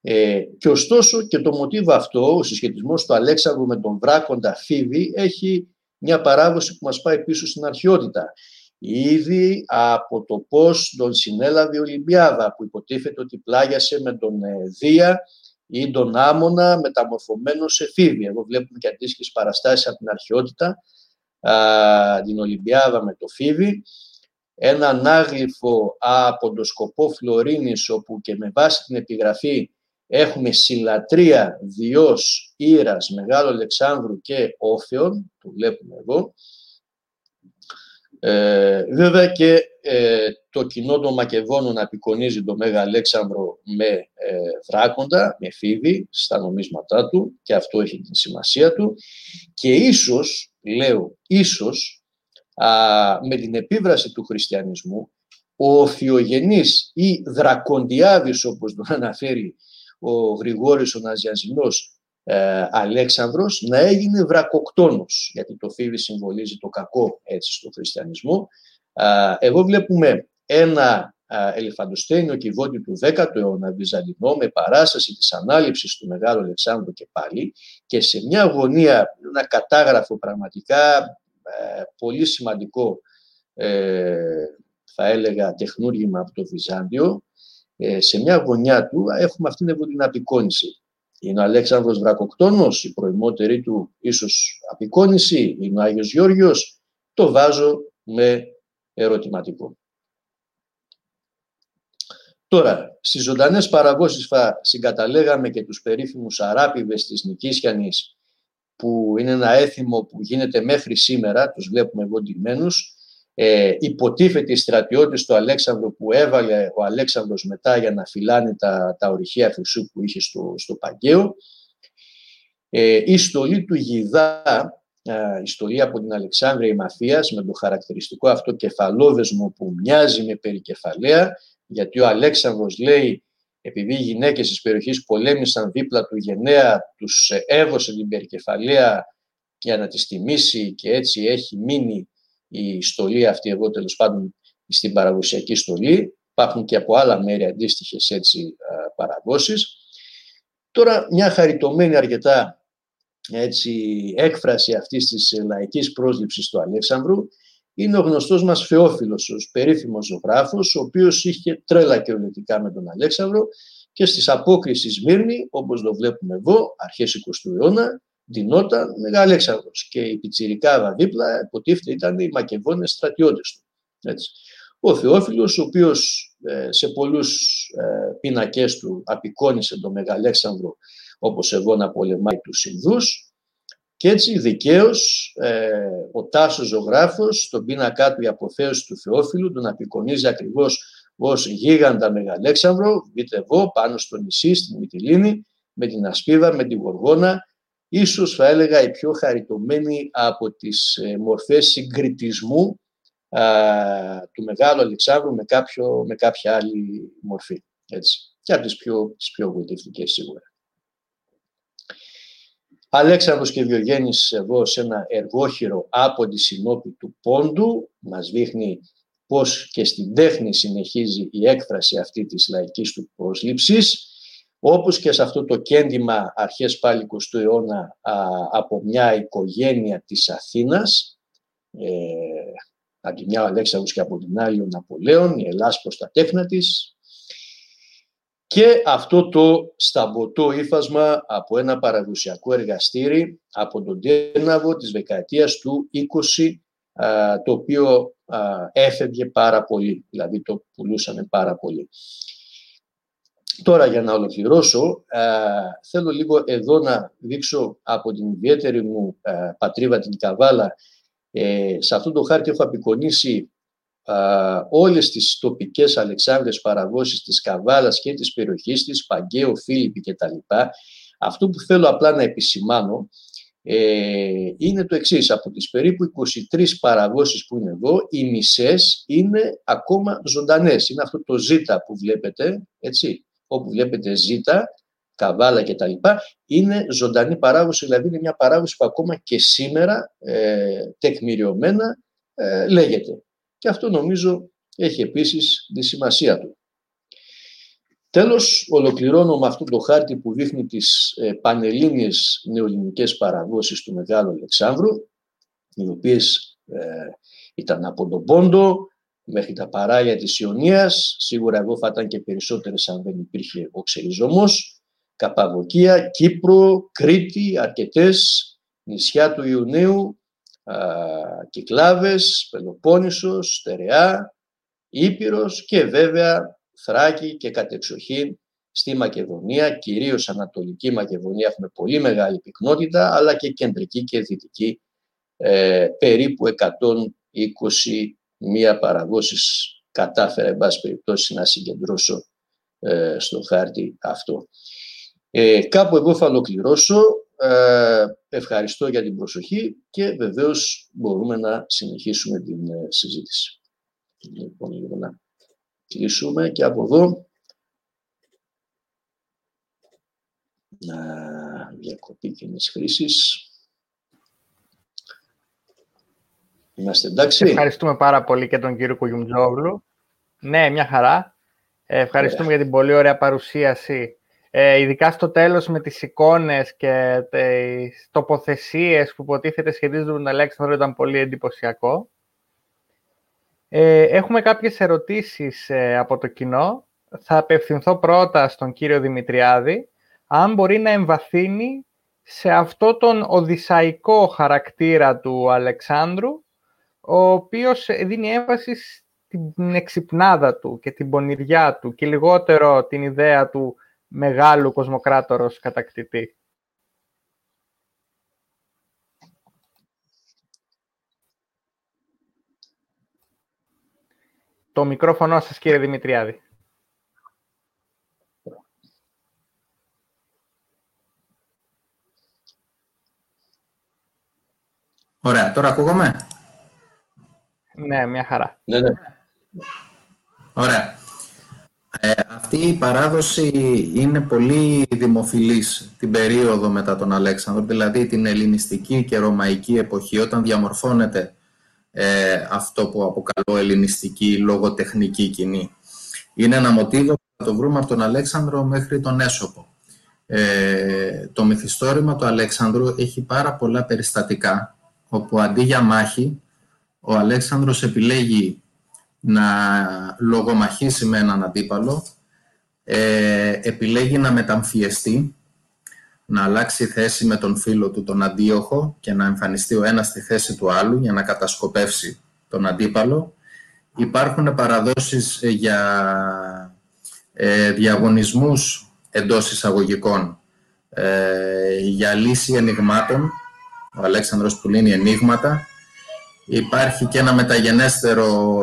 Speaker 3: Ε, και ωστόσο και το μοτίβο αυτό, ο συσχετισμός του Αλέξανδρου με τον βράκοντα Φίβη έχει μια παράδοση που μας πάει πίσω στην αρχαιότητα. Ήδη από το πώς τον συνέλαβε η Ολυμπιάδα που υποτίθεται ότι πλάγιασε με τον ε, Δία ή τον Άμονα μεταμορφωμένος σε φίβη. Εδώ βλέπουμε και αντίστοιχες παραστάσεις από την αρχαιότητα, α, την Ολυμπιάδα με το φίβη. Ένα ανάγλυφο από το σκοπό Φλωρίνης, όπου και με βάση την επιγραφή έχουμε συλλατρία Διός, Ήρας, Μεγάλο Αλεξάνδρου και Όφεων, το βλέπουμε εδώ. Ε, βέβαια και ε, το κοινό των Μακεδόνων απεικονίζει τον Μέγα Αλέξανδρο με ε, δράκοντα, με φίδι στα νομίσματά του και αυτό έχει την σημασία του. Και ίσως, λέω ίσως, α, με την επίβραση του χριστιανισμού ο Θειογενής ή Δρακοντιάδης όπως τον αναφέρει ο Γρηγόρης ο Ναζιαζινός ε, Αλέξανδρος να έγινε βρακοκτόνος, γιατί το φίδι συμβολίζει το κακό έτσι στο χριστιανισμό. Εδώ βλέπουμε ένα ελεφαντοστένιο κυβότη του 10ου αιώνα Βυζαντινό με παράσταση της ανάληψης του Μεγάλου Αλεξάνδρου και πάλι και σε μια γωνία, ένα κατάγραφο πραγματικά ε, πολύ σημαντικό ε, θα έλεγα τεχνούργημα από το Βυζάντιο ε, σε μια γωνιά του έχουμε αυτήν την απεικόνηση. Είναι ο Αλέξανδρος Βρακοκτόνος, η προημότερη του ίσως απεικόνηση, είναι ο Άγιος Γιώργιος, το βάζω με ερωτηματικό. Τώρα, στις ζωντανές παραγώσεις θα συγκαταλέγαμε και τους περίφημους αράπηβες της Νικήσιανης, που είναι ένα έθιμο που γίνεται μέχρι σήμερα, τους βλέπουμε εδώ ντυμένους, ε, υποτίθεται οι στρατιώτες του Αλέξανδρου που έβαλε ο Αλέξανδρος μετά για να φυλάνε τα, τα ορυχεία χρυσού που είχε στο, στο Παγκαίο. Ε, η στολή του Γιδά, ε, η στολή από την Αλεξάνδρεια Μαθίας με το χαρακτηριστικό αυτό κεφαλόδεσμο που μοιάζει με περικεφαλαία, γιατί ο Αλέξανδρος λέει επειδή οι γυναίκες της περιοχής πολέμησαν δίπλα του γενναία, τους έβωσε την περικεφαλαία για να τις τιμήσει και έτσι έχει μείνει η στολή αυτή εδώ τέλος πάντων στην παραδοσιακή στολή. Υπάρχουν και από άλλα μέρη αντίστοιχες έτσι παραδόσεις. Τώρα μια χαριτωμένη αρκετά έτσι, έκφραση αυτής της λαϊκής πρόσληψης του Αλέξανδρου είναι ο γνωστός μας Φεόφιλος, ο περίφημος ζωγράφος, ο οποίος είχε τρέλα κυριολεκτικά με τον Αλέξανδρο και στις απόκρισεις Σμύρνη, όπως το βλέπουμε εδώ, αρχές 20ου αιώνα, ντυνόταν Αλέξανδρος και η πιτσιρικάδα δίπλα υποτίθεται ήταν οι μακεδόνες στρατιώτες του. Έτσι. Ο Θεόφιλος, ο οποίος ε, σε πολλούς ε, πίνακες του απεικόνισε τον Μεγαλέξανδρο όπως εγώ να πολεμάει τους Ινδούς και έτσι δικαίως ε, ο Τάσος ζωγράφος στον πίνακά του η αποθέωση του Θεόφιλου τον απεικονίζει ακριβώς ως γίγαντα Μεγαλέξανδρο, δείτε εδώ πάνω στο νησί, στην Μυτιλίνη, με την Ασπίδα, με την Γοργόνα ίσως θα έλεγα η πιο χαριτωμένη από τις ε, μορφές συγκριτισμού του Μεγάλου Αλεξάνδρου με, κάποιο, με κάποια άλλη μορφή. Έτσι. Και από τις πιο, τις πιο βοηθητικές σίγουρα. Αλέξανδρος και Διογέννης εδώ σε ένα εργόχειρο από τη συνόπη του Πόντου μας δείχνει πώς και στην τέχνη συνεχίζει η έκφραση αυτή της λαϊκής του πρόσληψης όπως και σε αυτό το κέντημα αρχές πάλι 20ου αιώνα από μια οικογένεια της Αθήνας, ε, από τη μια ο Αλέξανδρος και από την άλλη ο Ναπολέων, η Ελλάς προς τα τέχνα της, και αυτό το σταμποτό ύφασμα από ένα παραδοσιακό εργαστήρι από τον Τέναβο της δεκαετίας του 20, το οποίο έφευγε πάρα πολύ, δηλαδή το πουλούσαμε πάρα πολύ. Τώρα για να ολοκληρώσω, ε, θέλω λίγο εδώ να δείξω από την ιδιαίτερη μου ε, πατρίδα την Καβάλα. Ε, σε αυτό το χάρτη έχω απεικονίσει ε, όλες τις τοπικές Αλεξάνδρες παραγώσεις της Καβάλας και της περιοχής της, Παγκαίο, Φίλιππη κτλ. Αυτό που θέλω απλά να επισημάνω ε, είναι το εξής. Από τις περίπου 23 παραγώσεις που είναι εδώ, οι μισές είναι ακόμα ζωντανές. Είναι αυτό το ζήτα που βλέπετε, έτσι όπου βλέπετε ζήτα, καβάλα κτλ. Είναι ζωντανή παράγωση, δηλαδή είναι μια παράγωση που ακόμα και σήμερα ε, τεκμηριωμένα ε, λέγεται. Και αυτό νομίζω έχει επίσης τη σημασία του. Τέλος, ολοκληρώνω με αυτό το χάρτη που δείχνει τις ε, πανελλήνιες νεοελληνικές παραγώσεις του Μεγάλου Αλεξάνδρου, οι οποίες ε, ήταν από τον Πόντο, μέχρι τα παράλια της Ιωνίας. Σίγουρα εγώ θα ήταν και περισσότερες αν δεν υπήρχε ο ξεριζόμος. Καπαδοκία, Κύπρο, Κρήτη, αρκετές νησιά του Ιουνίου, Κυκλάβες, Πελοπόννησος, Στερεά, Ήπειρος και βέβαια Θράκη και κατεξοχήν στη Μακεδονία, κυρίως Ανατολική Μακεδονία έχουμε πολύ μεγάλη πυκνότητα, αλλά και κεντρική και δυτική ε, περίπου 120 μία παραδόσεις κατάφερα, εν πάση περιπτώσει, να συγκεντρώσω ε, στο χάρτη αυτό. Ε, κάπου εγώ θα ολοκληρώσω. Ε, ευχαριστώ για την προσοχή και βεβαίως μπορούμε να συνεχίσουμε την ε, συζήτηση. Λοιπόν, λίγο να κλείσουμε και από εδώ. διακοπή κοινή χρήσης. Είμαστε εντάξει.
Speaker 1: Ευχαριστούμε πάρα πολύ και τον κύριο Κουγιουμτζόγλου. Ναι, μια χαρά. Ε, ευχαριστούμε για την πολύ ωραία παρουσίαση. Ε, ειδικά στο τέλος με τις εικόνες και τις τοποθεσίες που υποτίθεται σχετίζονται με τον Αλέξανδρο ήταν πολύ εντυπωσιακό. Ε, έχουμε κάποιες ερωτήσεις ε, από το κοινό. Θα απευθυνθώ πρώτα στον κύριο Δημητριάδη, αν μπορεί να εμβαθύνει σε αυτό τον οδυσσαϊκό χαρακτήρα του Αλεξάνδρου, ο οποίος δίνει έμφαση στην εξυπνάδα του και την πονηριά του και λιγότερο την ιδέα του μεγάλου κοσμοκράτορος κατακτητή. Το μικρόφωνο σας, κύριε Δημητριάδη.
Speaker 2: Ωραία, τώρα ακούγομαι;
Speaker 1: Ναι, μια χαρά.
Speaker 3: Ναι, ναι.
Speaker 2: Ωραία. Ε, αυτή η παράδοση είναι πολύ δημοφιλής την περίοδο μετά τον Αλέξανδρο, δηλαδή την ελληνιστική και ρωμαϊκή εποχή, όταν διαμορφώνεται ε, αυτό που αποκαλώ ελληνιστική λογοτεχνική κοινή. Είναι ένα μοτίβο που θα το βρούμε από τον Αλέξανδρο μέχρι τον Έσωπο. Ε, το μυθιστόρημα του Αλέξανδρου έχει πάρα πολλά περιστατικά, όπου αντί για μάχη, ο Αλέξανδρος επιλέγει να λογομαχήσει με έναν αντίπαλο, ε, επιλέγει να μεταμφιεστεί, να αλλάξει θέση με τον φίλο του τον αντίοχο και να εμφανιστεί ο ένας στη θέση του άλλου για να κατασκοπεύσει τον αντίπαλο. Υπάρχουν παραδόσεις ε, για ε, διαγωνισμούς εντός εισαγωγικών ε, για λύση ενηγμάτων. Ο Αλέξανδρος που λύνει ενίγματα Υπάρχει και ένα μεταγενέστερο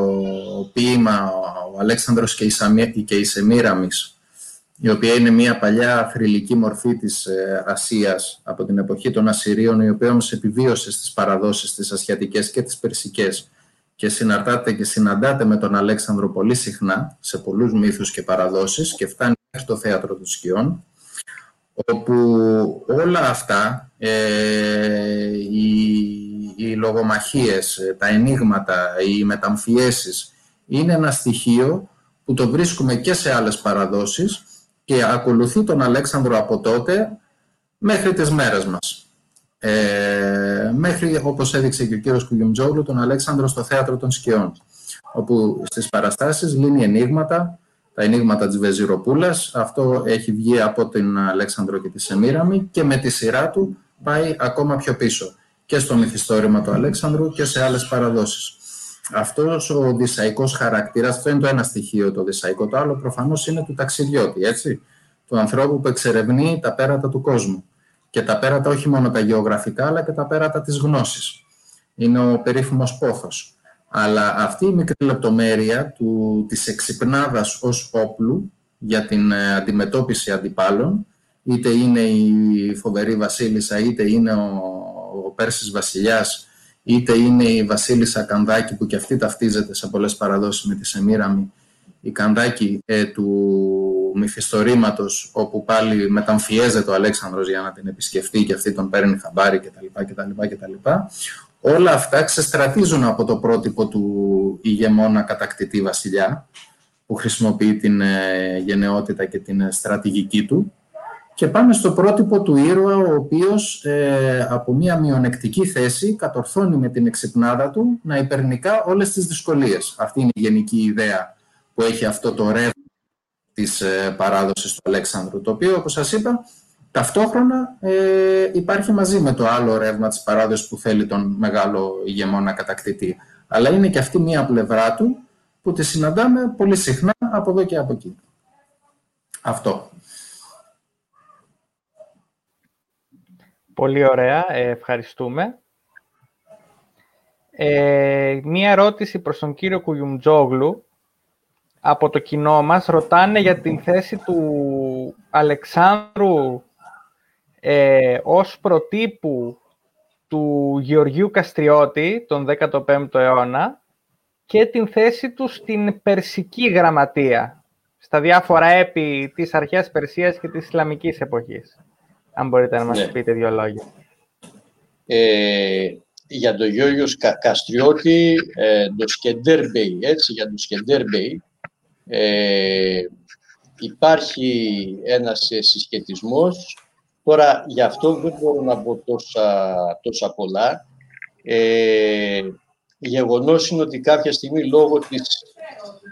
Speaker 2: ποίημα, ο Αλέξανδρος και η, Σαμί, και η Σεμίραμις, η οποία είναι μια παλιά θρηλυκή μορφή της ε, Ασίας από την εποχή των Ασσυρίων, η οποία όμως επιβίωσε στις παραδόσεις της Ασιατικές και τις Περσικές. Και συναρτάται και συναντάται με τον Αλέξανδρο πολύ συχνά σε πολλούς μύθους και παραδόσεις και φτάνει στο θέατρο των σκιών όπου όλα αυτά, ε, οι, οι λογομαχίες, ε, τα ενίγματα, οι μεταμφιέσεις, είναι ένα στοιχείο που το βρίσκουμε και σε άλλες παραδόσεις και ακολουθεί τον Αλέξανδρο από τότε μέχρι τις μέρες μας. Ε, μέχρι, όπως έδειξε και ο κύριος Κουγιουμτζόγλου, τον Αλέξανδρο στο Θέατρο των Σκιών, όπου στις παραστάσεις λύνει ενίγματα, τα ενίγματα της Βεζιροπούλας. Αυτό έχει βγει από την Αλέξανδρο και τη Σεμίραμη και με τη σειρά του πάει ακόμα πιο πίσω και στο μυθιστόρημα του Αλέξανδρου και σε άλλες παραδόσεις. Αυτός ο δυσαϊκός χαρακτήρας, αυτό είναι το ένα στοιχείο το δυσαϊκό, το άλλο προφανώς είναι του ταξιδιώτη, έτσι, του ανθρώπου που εξερευνεί τα πέρατα του κόσμου. Και τα πέρατα όχι μόνο τα γεωγραφικά, αλλά και τα πέρατα της γνώσης. Είναι ο περίφημος πόθος. Αλλά αυτή η μικρή λεπτομέρεια του, της εξυπνάδας ως όπλου για την ε, αντιμετώπιση αντιπάλων, είτε είναι η φοβερή βασίλισσα, είτε είναι ο, ο Πέρσης βασιλιάς, είτε είναι η βασίλισσα Κανδάκη, που και αυτή ταυτίζεται σε πολλές παραδόσεις με τη Σεμίραμη, η Κανδάκη ε, του μυθιστορήματος, όπου πάλι μεταμφιέζεται ο Αλέξανδρος για να την επισκεφτεί και αυτή τον παίρνει χαμπάρι κτλ. κτλ, κτλ όλα αυτά ξεστρατίζουν από το πρότυπο του ηγεμόνα κατακτητή βασιλιά, που χρησιμοποιεί την ε, γενναιότητα και την ε, στρατηγική του, και πάμε στο πρότυπο του ήρωα, ο οποίος ε, από μια μειονεκτική θέση κατορθώνει με την εξυπνάδα του να υπερνικά όλες τις δυσκολίες. Αυτή είναι η γενική ιδέα που έχει αυτό το ρεύμα της ε, παράδοσης του Αλέξανδρου, το οποίο, όπως σας είπα, Ταυτόχρονα ε, υπάρχει μαζί με το άλλο ρεύμα της παράδοσης που θέλει τον μεγάλο ηγεμόνα κατακτητή. Αλλά είναι και αυτή μία πλευρά του που τη συναντάμε πολύ συχνά από εδώ και από εκεί. Αυτό.
Speaker 1: Πολύ ωραία. Ε, ευχαριστούμε. Ε, μία ερώτηση προς τον κύριο Κουγιουμτζόγλου από το κοινό μας. Ρωτάνε για την θέση του Αλεξάνδρου ε, ως προτύπου του Γεωργίου Καστριώτη τον 15ο αιώνα και την θέση του στην Περσική Γραμματεία, στα διάφορα έπι της αρχαίας Περσίας και της Ισλαμικής εποχής. Αν μπορείτε να μας ναι. πείτε δύο λόγια.
Speaker 3: Ε, για τον Γιώργος Κα, Καστριώτη, ε, το Σκεντέρμπεϊ, έτσι, για το Σκεντέρμπεϊ, ε, υπάρχει ένας ε, συσχετισμός. Τώρα, γι' αυτό δεν μπορώ να πω τόσα, τόσα πολλά. Ε, γεγονός είναι ότι κάποια στιγμή λόγω της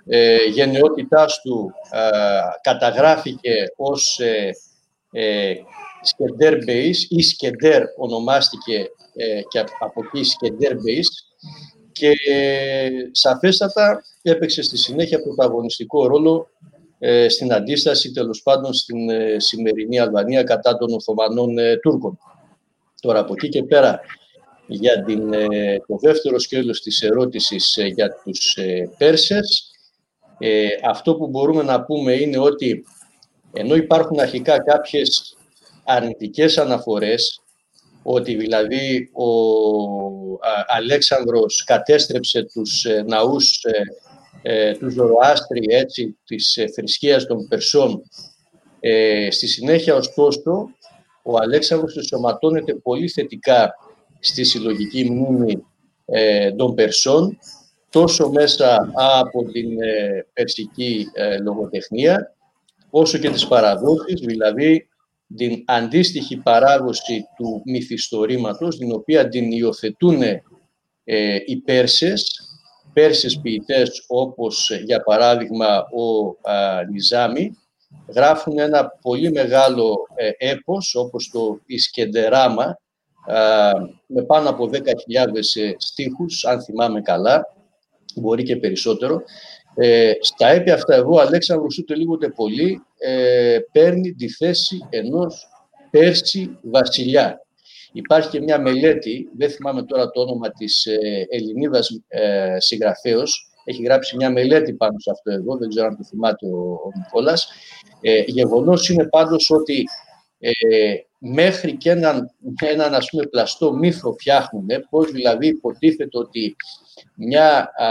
Speaker 3: ε, γενναιότητάς του ε, καταγράφηκε ως ε, ε, Σκεντέρ ή Σκεντέρ ονομάστηκε ε, και από εκεί Σκεντέρ και ε, σαφέστατα έπαιξε στη συνέχεια πρωταγωνιστικό ρόλο ε, στην αντίσταση τέλος πάντων στην ε, σημερινή Αλβανία κατά των Οθωμανών Τούρκων. Τώρα από εκεί και πέρα για την, το δεύτερο σκέλος της ερώτησης για τους Πέρσες αυτό που μπορούμε να πούμε είναι ότι ενώ υπάρχουν αρχικά κάποιες αρνητικές αναφορές ότι δηλαδή ο Αλέξανδρος κατέστρεψε τους ε, ναούς ε, ε, τους Ζωροάστρη, έτσι, της θρησκείας των Περσών. Στη συνέχεια, ωστόσο, ο Αλέξανδρος ενσωματώνεται πολύ θετικά στη συλλογική μνήμη των Περσών, τόσο μέσα από την περσική λογοτεχνία, όσο και τις παραδόσεις, δηλαδή την αντίστοιχη παράδοση του μυθιστορήματος, την οποία την υιοθετούν ε, οι Πέρσες, Πέρσες ποιητές όπως για παράδειγμα ο α, Νιζάμι, γράφουν ένα πολύ μεγάλο ε, έπος όπως το Ισκεντεράμα με πάνω από 10.000 ε, στίχους, αν θυμάμαι καλά, μπορεί και περισσότερο. Ε, στα έπι αυτά εγώ, Αλέξανδρος ούτε λίγο ούτε πολύ, ε, παίρνει τη θέση ενός Πέρση βασιλιά. Υπάρχει και μια μελέτη, δεν θυμάμαι τώρα το όνομα της ε, Ελληνίδας ε, συγγραφέως, έχει γράψει μια μελέτη πάνω σε αυτό εδώ, δεν ξέρω αν το θυμάται ο, ο Νικόλας. Ε, γεγονός είναι πάντως ότι ε, μέχρι και έναν, έναν ας πούμε, πλαστό μύθο φτιάχνουν, πώς δηλαδή υποτίθεται ότι μια, α,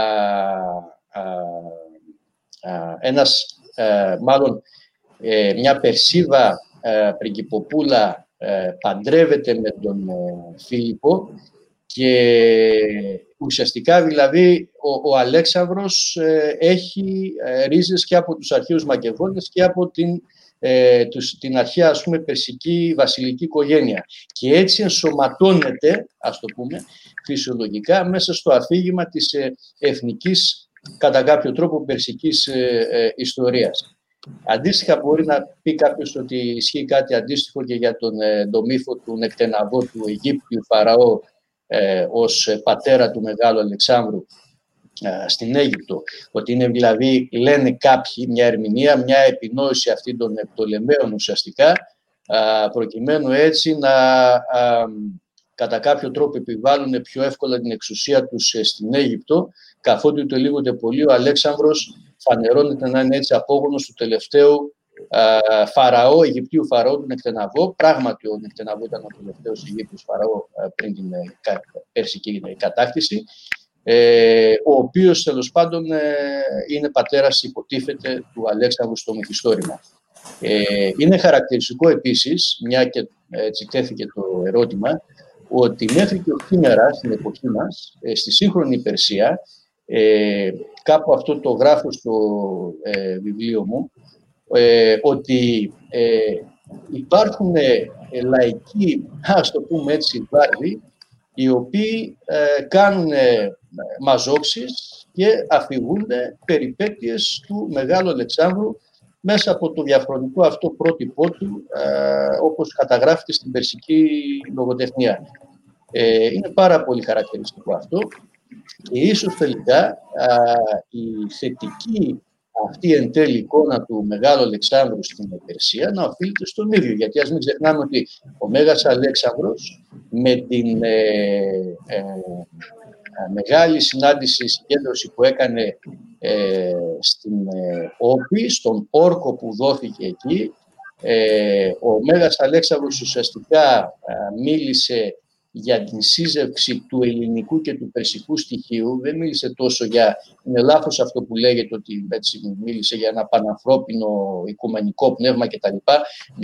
Speaker 3: α, ένας, μάλλον ε, μια Περσίδα ε, πριγκυποπούλα ε, παντρεύεται με τον Φίλιππο και ουσιαστικά δηλαδή ο, ο Αλέξανδρος έχει ρίζες και από τους αρχαίους Μακεδόνες και από την, τους, την αρχαία ας πούμε περσική βασιλική οικογένεια και έτσι ενσωματώνεται ας το πούμε φυσιολογικά μέσα στο αφήγημα της εθνικής κατά κάποιο τρόπο περσικής ιστορίας. Αντίστοιχα μπορεί να πει κάποιος ότι ισχύει κάτι αντίστοιχο και για τον, ε, τον μύθο του νεκτεναβό του Αιγύπτιου Φαραώ ε, ως πατέρα του Μεγάλου Αλεξάνδρου ε, στην Αίγυπτο. Ότι είναι δηλαδή, λένε κάποιοι, μια ερμηνεία, μια επινόηση αυτή των Πτολεμαίων ουσιαστικά, ε, προκειμένου έτσι να κατά κάποιο τρόπο επιβάλλουν πιο εύκολα την εξουσία τους στην Αίγυπτο, καθότι το λίγο πολύ ο Αλέξανδρος φανερώνεται να είναι έτσι απόγονος του τελευταίου φαραώ, Αιγυπτίου φαραώ του Νεκτεναβό. Πράγματι, ο Νεκτεναβό ήταν ο τελευταίος Αιγύπτιος φαραώ πριν την ε, περσική κατάκτηση. Ε, ο οποίος τέλος πάντων ε, είναι πατέρας υποτίθεται του Αλέξανδρου στο μυθιστόρημα. Ε, είναι χαρακτηριστικό επίσης, μια και έτσι τέθηκε το ερώτημα, ότι μέχρι και σήμερα στην εποχή μας, στη σύγχρονη Περσία, ε, κάπου αυτό το γράφω στο ε, βιβλίο μου, ε, ότι ε, υπάρχουν ε, λαϊκοί, ας το πούμε έτσι, βάρδοι, οι οποίοι κάνουν μαζόξεις και αφηγούνται περιπέτειες του Μεγάλου Αλεξάνδρου μέσα από το διαφορετικό αυτό πρότυπό του, όπως καταγράφεται στην περσική λογοτεχνία. είναι πάρα πολύ χαρακτηριστικό αυτό και ίσως τελικά η θετική αυτή εν τέλει εικόνα του Μεγάλου Αλεξάνδρου στην Περσία να οφείλεται στον ίδιο. Γιατί ας μην ξεχνάμε ότι ο Μέγας Αλέξανδρος με την ε, ε, μεγάλη συνάντηση, συγκέντρωση που έκανε ε, στην Όπη, στον όρκο που δόθηκε εκεί, ο Μέγας Αλέξανδρος ουσιαστικά μίλησε για την σύζευξη του ελληνικού και του περσικού στοιχείου. Δεν μίλησε τόσο για, είναι λάθος αυτό που λέγεται ότι έτσι, μίλησε για ένα πανανθρώπινο οικουμενικό πνεύμα κτλ.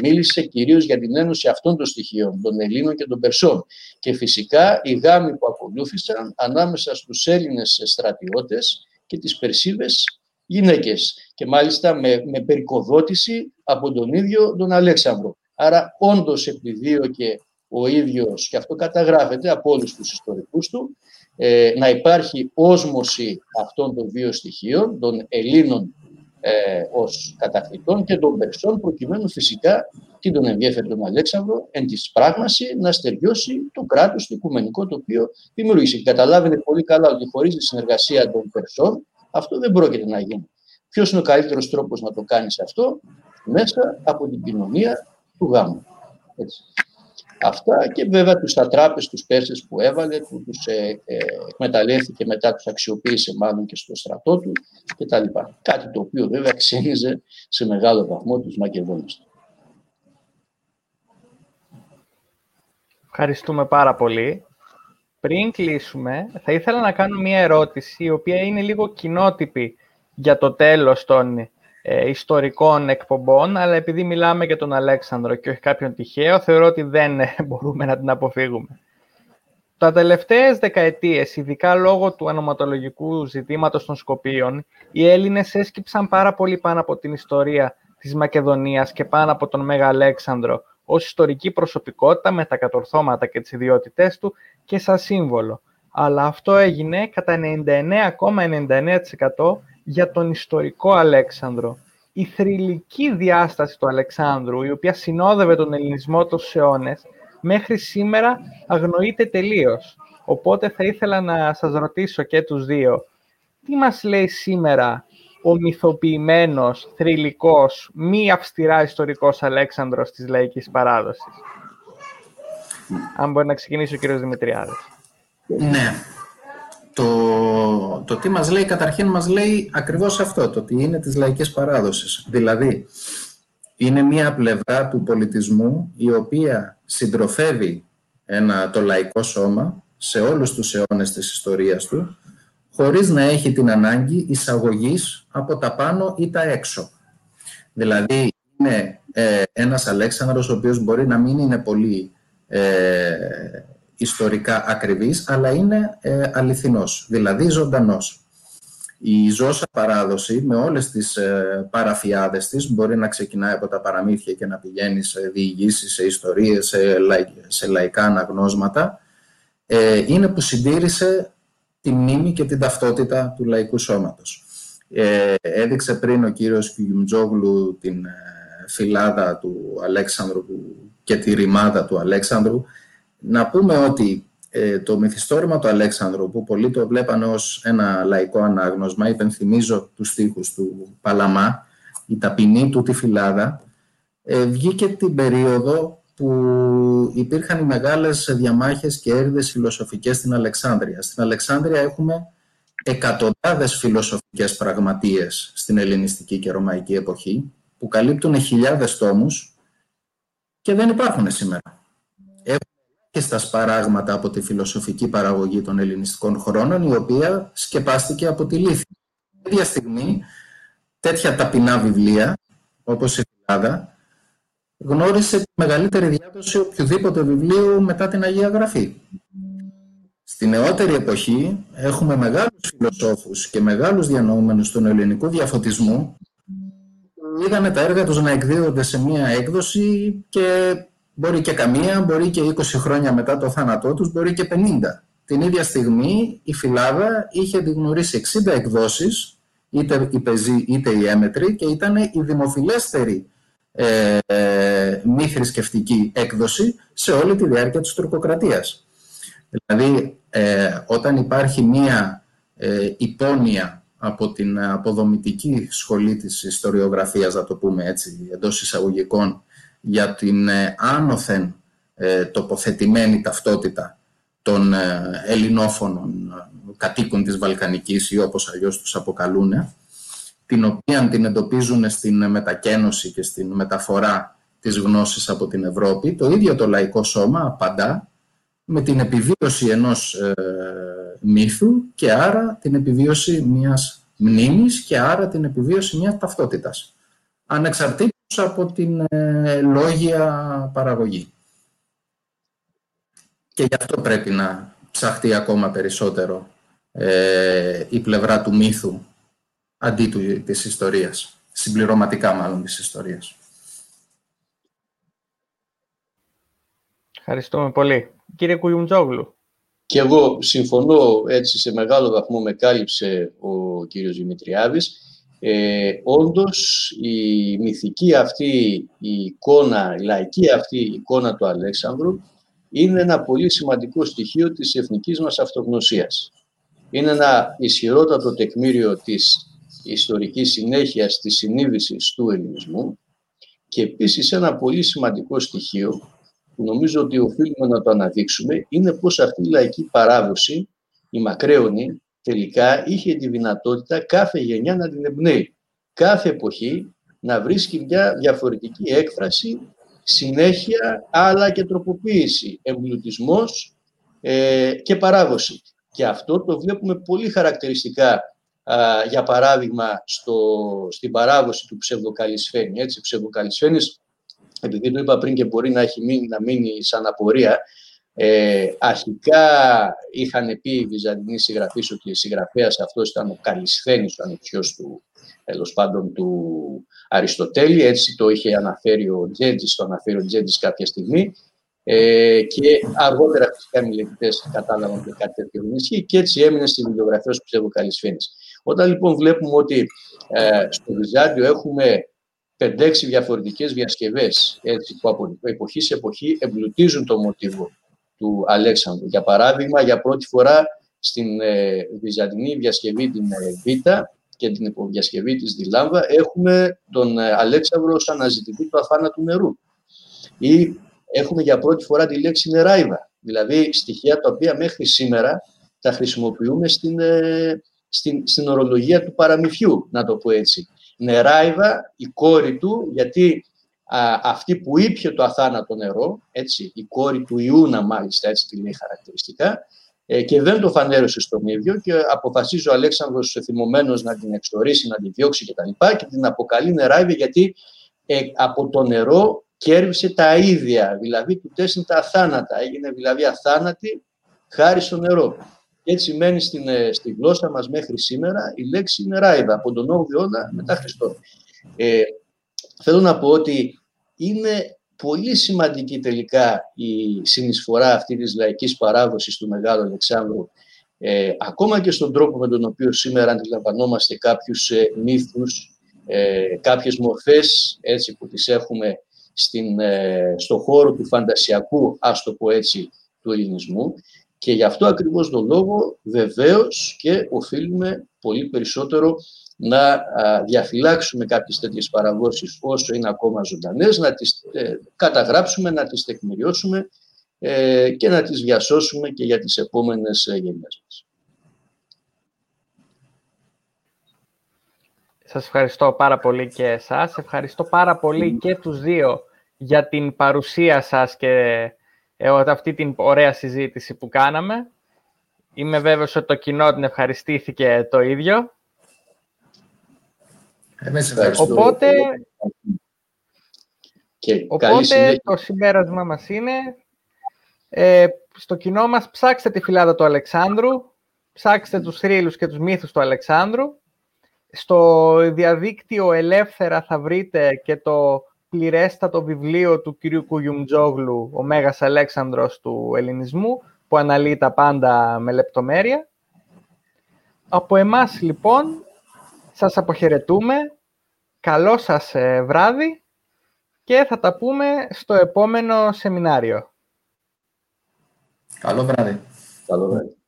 Speaker 3: Μίλησε κυρίως για την ένωση αυτών των στοιχείων, των Ελλήνων και των Περσών. Και φυσικά οι γάμοι που ακολούθησαν ανάμεσα στους Έλληνες στρατιώτες και τις Περσίδες γυναίκες και μάλιστα με, με περικοδότηση από τον ίδιο τον Αλέξανδρο. Άρα όντως επιδίωκε ο ίδιος, και αυτό καταγράφεται από όλους τους ιστορικούς του, ε, να υπάρχει όσμωση αυτών των δύο στοιχείων, των Ελλήνων ε, ως κατακτητών και των Περσών, προκειμένου φυσικά τι τον ενδιαφέρει τον Αλέξανδρο, εν της πράγμαση να στεριώσει το κράτος, το οικουμενικό το οποίο δημιούργησε. Και καταλάβαινε πολύ καλά ότι χωρίς τη συνεργασία των Περσών αυτό δεν πρόκειται να γίνει. Ποιος είναι ο καλύτερος τρόπος να το κάνει αυτό, μέσα από την κοινωνία του γάμου. Έτσι. Αυτά και βέβαια τους ατράπες, τους Πέρσες που έβαλε, που τους ε, ε, εκμεταλλεύτηκε μετά, τους αξιοποίησε μάλλον και στο στρατό του κτλ. Κάτι το οποίο βέβαια ξένιζε σε μεγάλο βαθμό τους Μακεδόνες.
Speaker 1: Ευχαριστούμε πάρα πολύ. Πριν κλείσουμε, θα ήθελα να κάνω μία ερώτηση, η οποία είναι λίγο κοινότυπη για το τέλος των ε, ιστορικών εκπομπών, αλλά επειδή μιλάμε για τον Αλέξανδρο και όχι κάποιον τυχαίο, θεωρώ ότι δεν ε, [laughs] μπορούμε να την αποφύγουμε. Τα τελευταίες δεκαετίες, ειδικά λόγω του ανοματολογικού ζητήματος των Σκοπίων, οι Έλληνες έσκυψαν πάρα πολύ πάνω από την ιστορία της Μακεδονίας και πάνω από τον Μέγα Αλέξανδρο ως ιστορική προσωπικότητα με τα κατορθώματα και τις ιδιότητές του και σαν σύμβολο. Αλλά αυτό έγινε κατά 99,99% για τον ιστορικό Αλέξανδρο. Η θρηλυκή διάσταση του Αλεξάνδρου, η οποία συνόδευε τον ελληνισμό των αιώνες, μέχρι σήμερα αγνοείται τελείως. Οπότε θα ήθελα να σας ρωτήσω και τους δύο, τι μας λέει σήμερα ο μυθοποιημένος, θρηλυκός, μη αυστηρά ιστορικός Αλέξανδρος της λαϊκής παράδοσης; Αν μπορεί να ξεκινήσει ο κύριος Δημητριάδης.
Speaker 2: Ναι. Το, το τι μας λέει, καταρχήν μας λέει ακριβώς αυτό, το ότι είναι της λαϊκής παράδοσης. Δηλαδή, είναι μία πλευρά του πολιτισμού η οποία συντροφεύει ένα, το λαϊκό σώμα σε όλους τους αιώνες της ιστορίας του χωρίς να έχει την ανάγκη εισαγωγής από τα πάνω ή τα έξω. Δηλαδή, είναι ε, ένας Αλέξανδρος ο οποίος μπορεί να μην είναι πολύ ε, ιστορικά ακριβής, αλλά είναι ε, αληθινός, δηλαδή ζωντανός. Η ζώσα παράδοση με όλες τις ε, παραφιάδες της μπορεί να ξεκινάει από τα παραμύθια και να πηγαίνει σε διηγήσεις, σε ιστορίες, σε, σε λαϊκά αναγνώσματα, ε, είναι που συντήρησε τη μνήμη και την ταυτότητα του λαϊκού σώματος. Ε, έδειξε πριν ο κύριος Κιουμτζόγλου την ε, φυλάδα του Αλέξανδρου και τη ρημάδα του Αλέξανδρου. Να πούμε ότι ε, το μυθιστόρημα του Αλέξανδρου, που πολλοί το βλέπανε ως ένα λαϊκό ανάγνωσμα, υπενθυμίζω τους στίχους του Παλαμά, η ταπεινή του τη φυλάδα, ε, βγήκε την περίοδο που υπήρχαν οι μεγάλες διαμάχες και έρηδες φιλοσοφικές στην Αλεξάνδρεια. Στην Αλεξάνδρεια έχουμε εκατοντάδες φιλοσοφικές πραγματείες στην ελληνιστική και ρωμαϊκή εποχή που καλύπτουν χιλιάδες τόμους και δεν υπάρχουν σήμερα. Έχουμε και στα σπαράγματα από τη φιλοσοφική παραγωγή των ελληνιστικών χρόνων η οποία σκεπάστηκε από τη Λύθη. Τέτοια στιγμή τέτοια ταπεινά βιβλία όπως η Ελλάδα γνώρισε τη μεγαλύτερη διάδοση οποιοδήποτε βιβλίου μετά την Αγία Γραφή. Στη νεότερη εποχή έχουμε μεγάλους φιλοσόφους και μεγάλους διανοούμενους του ελληνικού διαφωτισμού που είδανε τα έργα τους να εκδίδονται σε μία έκδοση και μπορεί και καμία, μπορεί και 20 χρόνια μετά το θάνατό τους, μπορεί και 50. Την ίδια στιγμή η Φυλάδα είχε γνωρίσει 60 εκδόσεις, είτε η πεζή είτε η έμετρη και ήταν η δημοφιλέστερη ε, μη θρησκευτική έκδοση σε όλη τη διάρκεια της τουρκοκρατίας. Δηλαδή, ε, όταν υπάρχει μία ε, υπόνοια από την αποδομητική σχολή της ιστοριογραφίας, να το πούμε έτσι, εντός εισαγωγικών, για την ε, άνωθεν ε, τοποθετημένη ταυτότητα των ε, ελληνόφωνων κατοίκων της Βαλκανικής ή όπως αλλιώς τους αποκαλούν, την οποία την εντοπίζουν στην μετακένωση και στην μεταφορά της γνώσης από την Ευρώπη, το ίδιο το λαϊκό σώμα απαντά με την επιβίωση ενός ε, μύθου και άρα την επιβίωση μιας μνήμης και άρα την επιβίωση μιας ταυτότητας. Ανεξαρτήτως από την ε, λόγια παραγωγή. Και γι' αυτό πρέπει να ψαχτεί ακόμα περισσότερο ε, η πλευρά του μύθου αντί του, της ιστορίας. Συμπληρωματικά μάλλον της ιστορίας.
Speaker 1: Ευχαριστούμε πολύ. Κύριε Κουιουμτζόγλου.
Speaker 3: Και εγώ συμφωνώ έτσι σε μεγάλο βαθμό με κάλυψε ο κύριος Δημητριάδης. Ε, όντως η μυθική αυτή η εικόνα, η λαϊκή αυτή η εικόνα του Αλέξανδρου είναι ένα πολύ σημαντικό στοιχείο της εθνικής μας αυτογνωσίας. Είναι ένα ισχυρότατο τεκμήριο της ιστορικής συνέχειας της συνείδησης του ελληνισμού και επίσης ένα πολύ σημαντικό στοιχείο που νομίζω ότι οφείλουμε να το αναδείξουμε είναι πως αυτή η λαϊκή παράδοση, η μακραίωνη, τελικά είχε τη δυνατότητα κάθε γενιά να την εμπνέει. Κάθε εποχή να βρίσκει μια διαφορετική έκφραση, συνέχεια, αλλά και τροποποίηση, εμπλουτισμός ε, και παράδοση. Και αυτό το βλέπουμε πολύ χαρακτηριστικά, για παράδειγμα, στο, στην παράδοση του ψευδοκαλισφένη. Έτσι, ψευδοκαλισφένης επειδή το είπα πριν και μπορεί να, έχει μείνει, να μείνει σαν απορία, ε, αρχικά είχαν πει οι Βυζαντινοί συγγραφείς ότι ο συγγραφέας αυτός ήταν ο Καλισθένης, ο ανεψιός του, τέλος πάντων, του Αριστοτέλη. Έτσι το είχε αναφέρει ο Τζέντζης, το αναφέρει ο Τζέντζης κάποια στιγμή. Ε, και αργότερα φυσικά οι μελετητές κατάλαβαν ότι κάτι τέτοιο δεν ισχύει και έτσι έμεινε στη βιβλιογραφία του ψευδοκαλισφαίνης. Όταν λοιπόν βλέπουμε ότι ε, στο Βυζάντιο έχουμε 5-6 διαφορετικές διασκευές έτσι, που από εποχή σε εποχή εμπλουτίζουν το μοτίβο του Αλέξανδρου. Για παράδειγμα, για πρώτη φορά στην ε, Βυζαντινή διασκευή την ε, Β και την υποδιασκευή της Δηλάμβα έχουμε τον ε, Αλέξανδρο ως αναζητητή του αθάνατου νερού. Ή έχουμε για πρώτη φορά τη λέξη νεράιβα, δηλαδή στοιχεία τα οποία μέχρι σήμερα τα χρησιμοποιούμε στην, ε, στην, στην ορολογία του παραμυθιού, να το πω έτσι. Νεράιβα, η κόρη του, γιατί α, αυτή που ήπια το αθάνατο νερό, έτσι, η κόρη του Ιούνα μάλιστα, έτσι τη λέει χαρακτηριστικά, ε, και δεν το φανέρωσε στον ίδιο και αποφασίζει ο Αλέξανδρος θυμωμένος να την εξορίσει, να την διώξει κτλ. Και, και την αποκαλεί νεράιβα γιατί ε, από το νερό κέρδισε τα ίδια, δηλαδή του τέσσερι τα αθάνατα, έγινε δηλαδή αθάνατη χάρη στο νερό. Και έτσι μένει στην, ε, στη γλώσσα μας μέχρι σήμερα η λέξη νεράιδα από τον 8ο αιώνα μετά Χριστό. Ε, θέλω να πω ότι είναι πολύ σημαντική τελικά η συνεισφορά αυτή της λαϊκής παράδοσης του Μεγάλου Αλεξάνδρου ε, ακόμα και στον τρόπο με τον οποίο σήμερα αντιλαμβανόμαστε κάποιους ε, μύθους, ε, κάποιες μορφές έτσι, που τις έχουμε στην, ε, στο χώρο του φαντασιακού, ας το πω έτσι, του ελληνισμού. Και γι' αυτό ακριβώς τον λόγο βεβαίως και οφείλουμε πολύ περισσότερο να διαφυλάξουμε κάποιες τέτοιες παραδόσεις όσο είναι ακόμα ζωντανές, να τις ε, καταγράψουμε, να τις τεκμηριώσουμε ε, και να τις διασώσουμε και για τις επόμενες ε, γενιές μας.
Speaker 1: Σας ευχαριστώ πάρα πολύ και εσάς. Ευχαριστώ πάρα πολύ και τους δύο για την παρουσία σας και αυτή την ωραία συζήτηση που κάναμε. Είμαι βέβαιος ότι το κοινό την ευχαριστήθηκε το ίδιο.
Speaker 2: Εμείς
Speaker 1: Οπότε, και οπότε το συμπέρασμα μας είναι ε, στο κοινό μας ψάξτε τη φυλάδα του Αλεξάνδρου, ψάξτε τους θρύλους και τους μύθους του Αλεξάνδρου. Στο διαδίκτυο ελεύθερα θα βρείτε και το πληρέστατο βιβλίο του κυρίου Κουγιουμτζόγλου, ο Μέγας Αλέξανδρος του Ελληνισμού, που αναλύει τα πάντα με λεπτομέρεια. Από εμάς, λοιπόν, σας αποχαιρετούμε. Καλό σας ε, βράδυ και θα τα πούμε στο επόμενο σεμινάριο.
Speaker 2: Καλό βράδυ.
Speaker 3: Καλό βράδυ.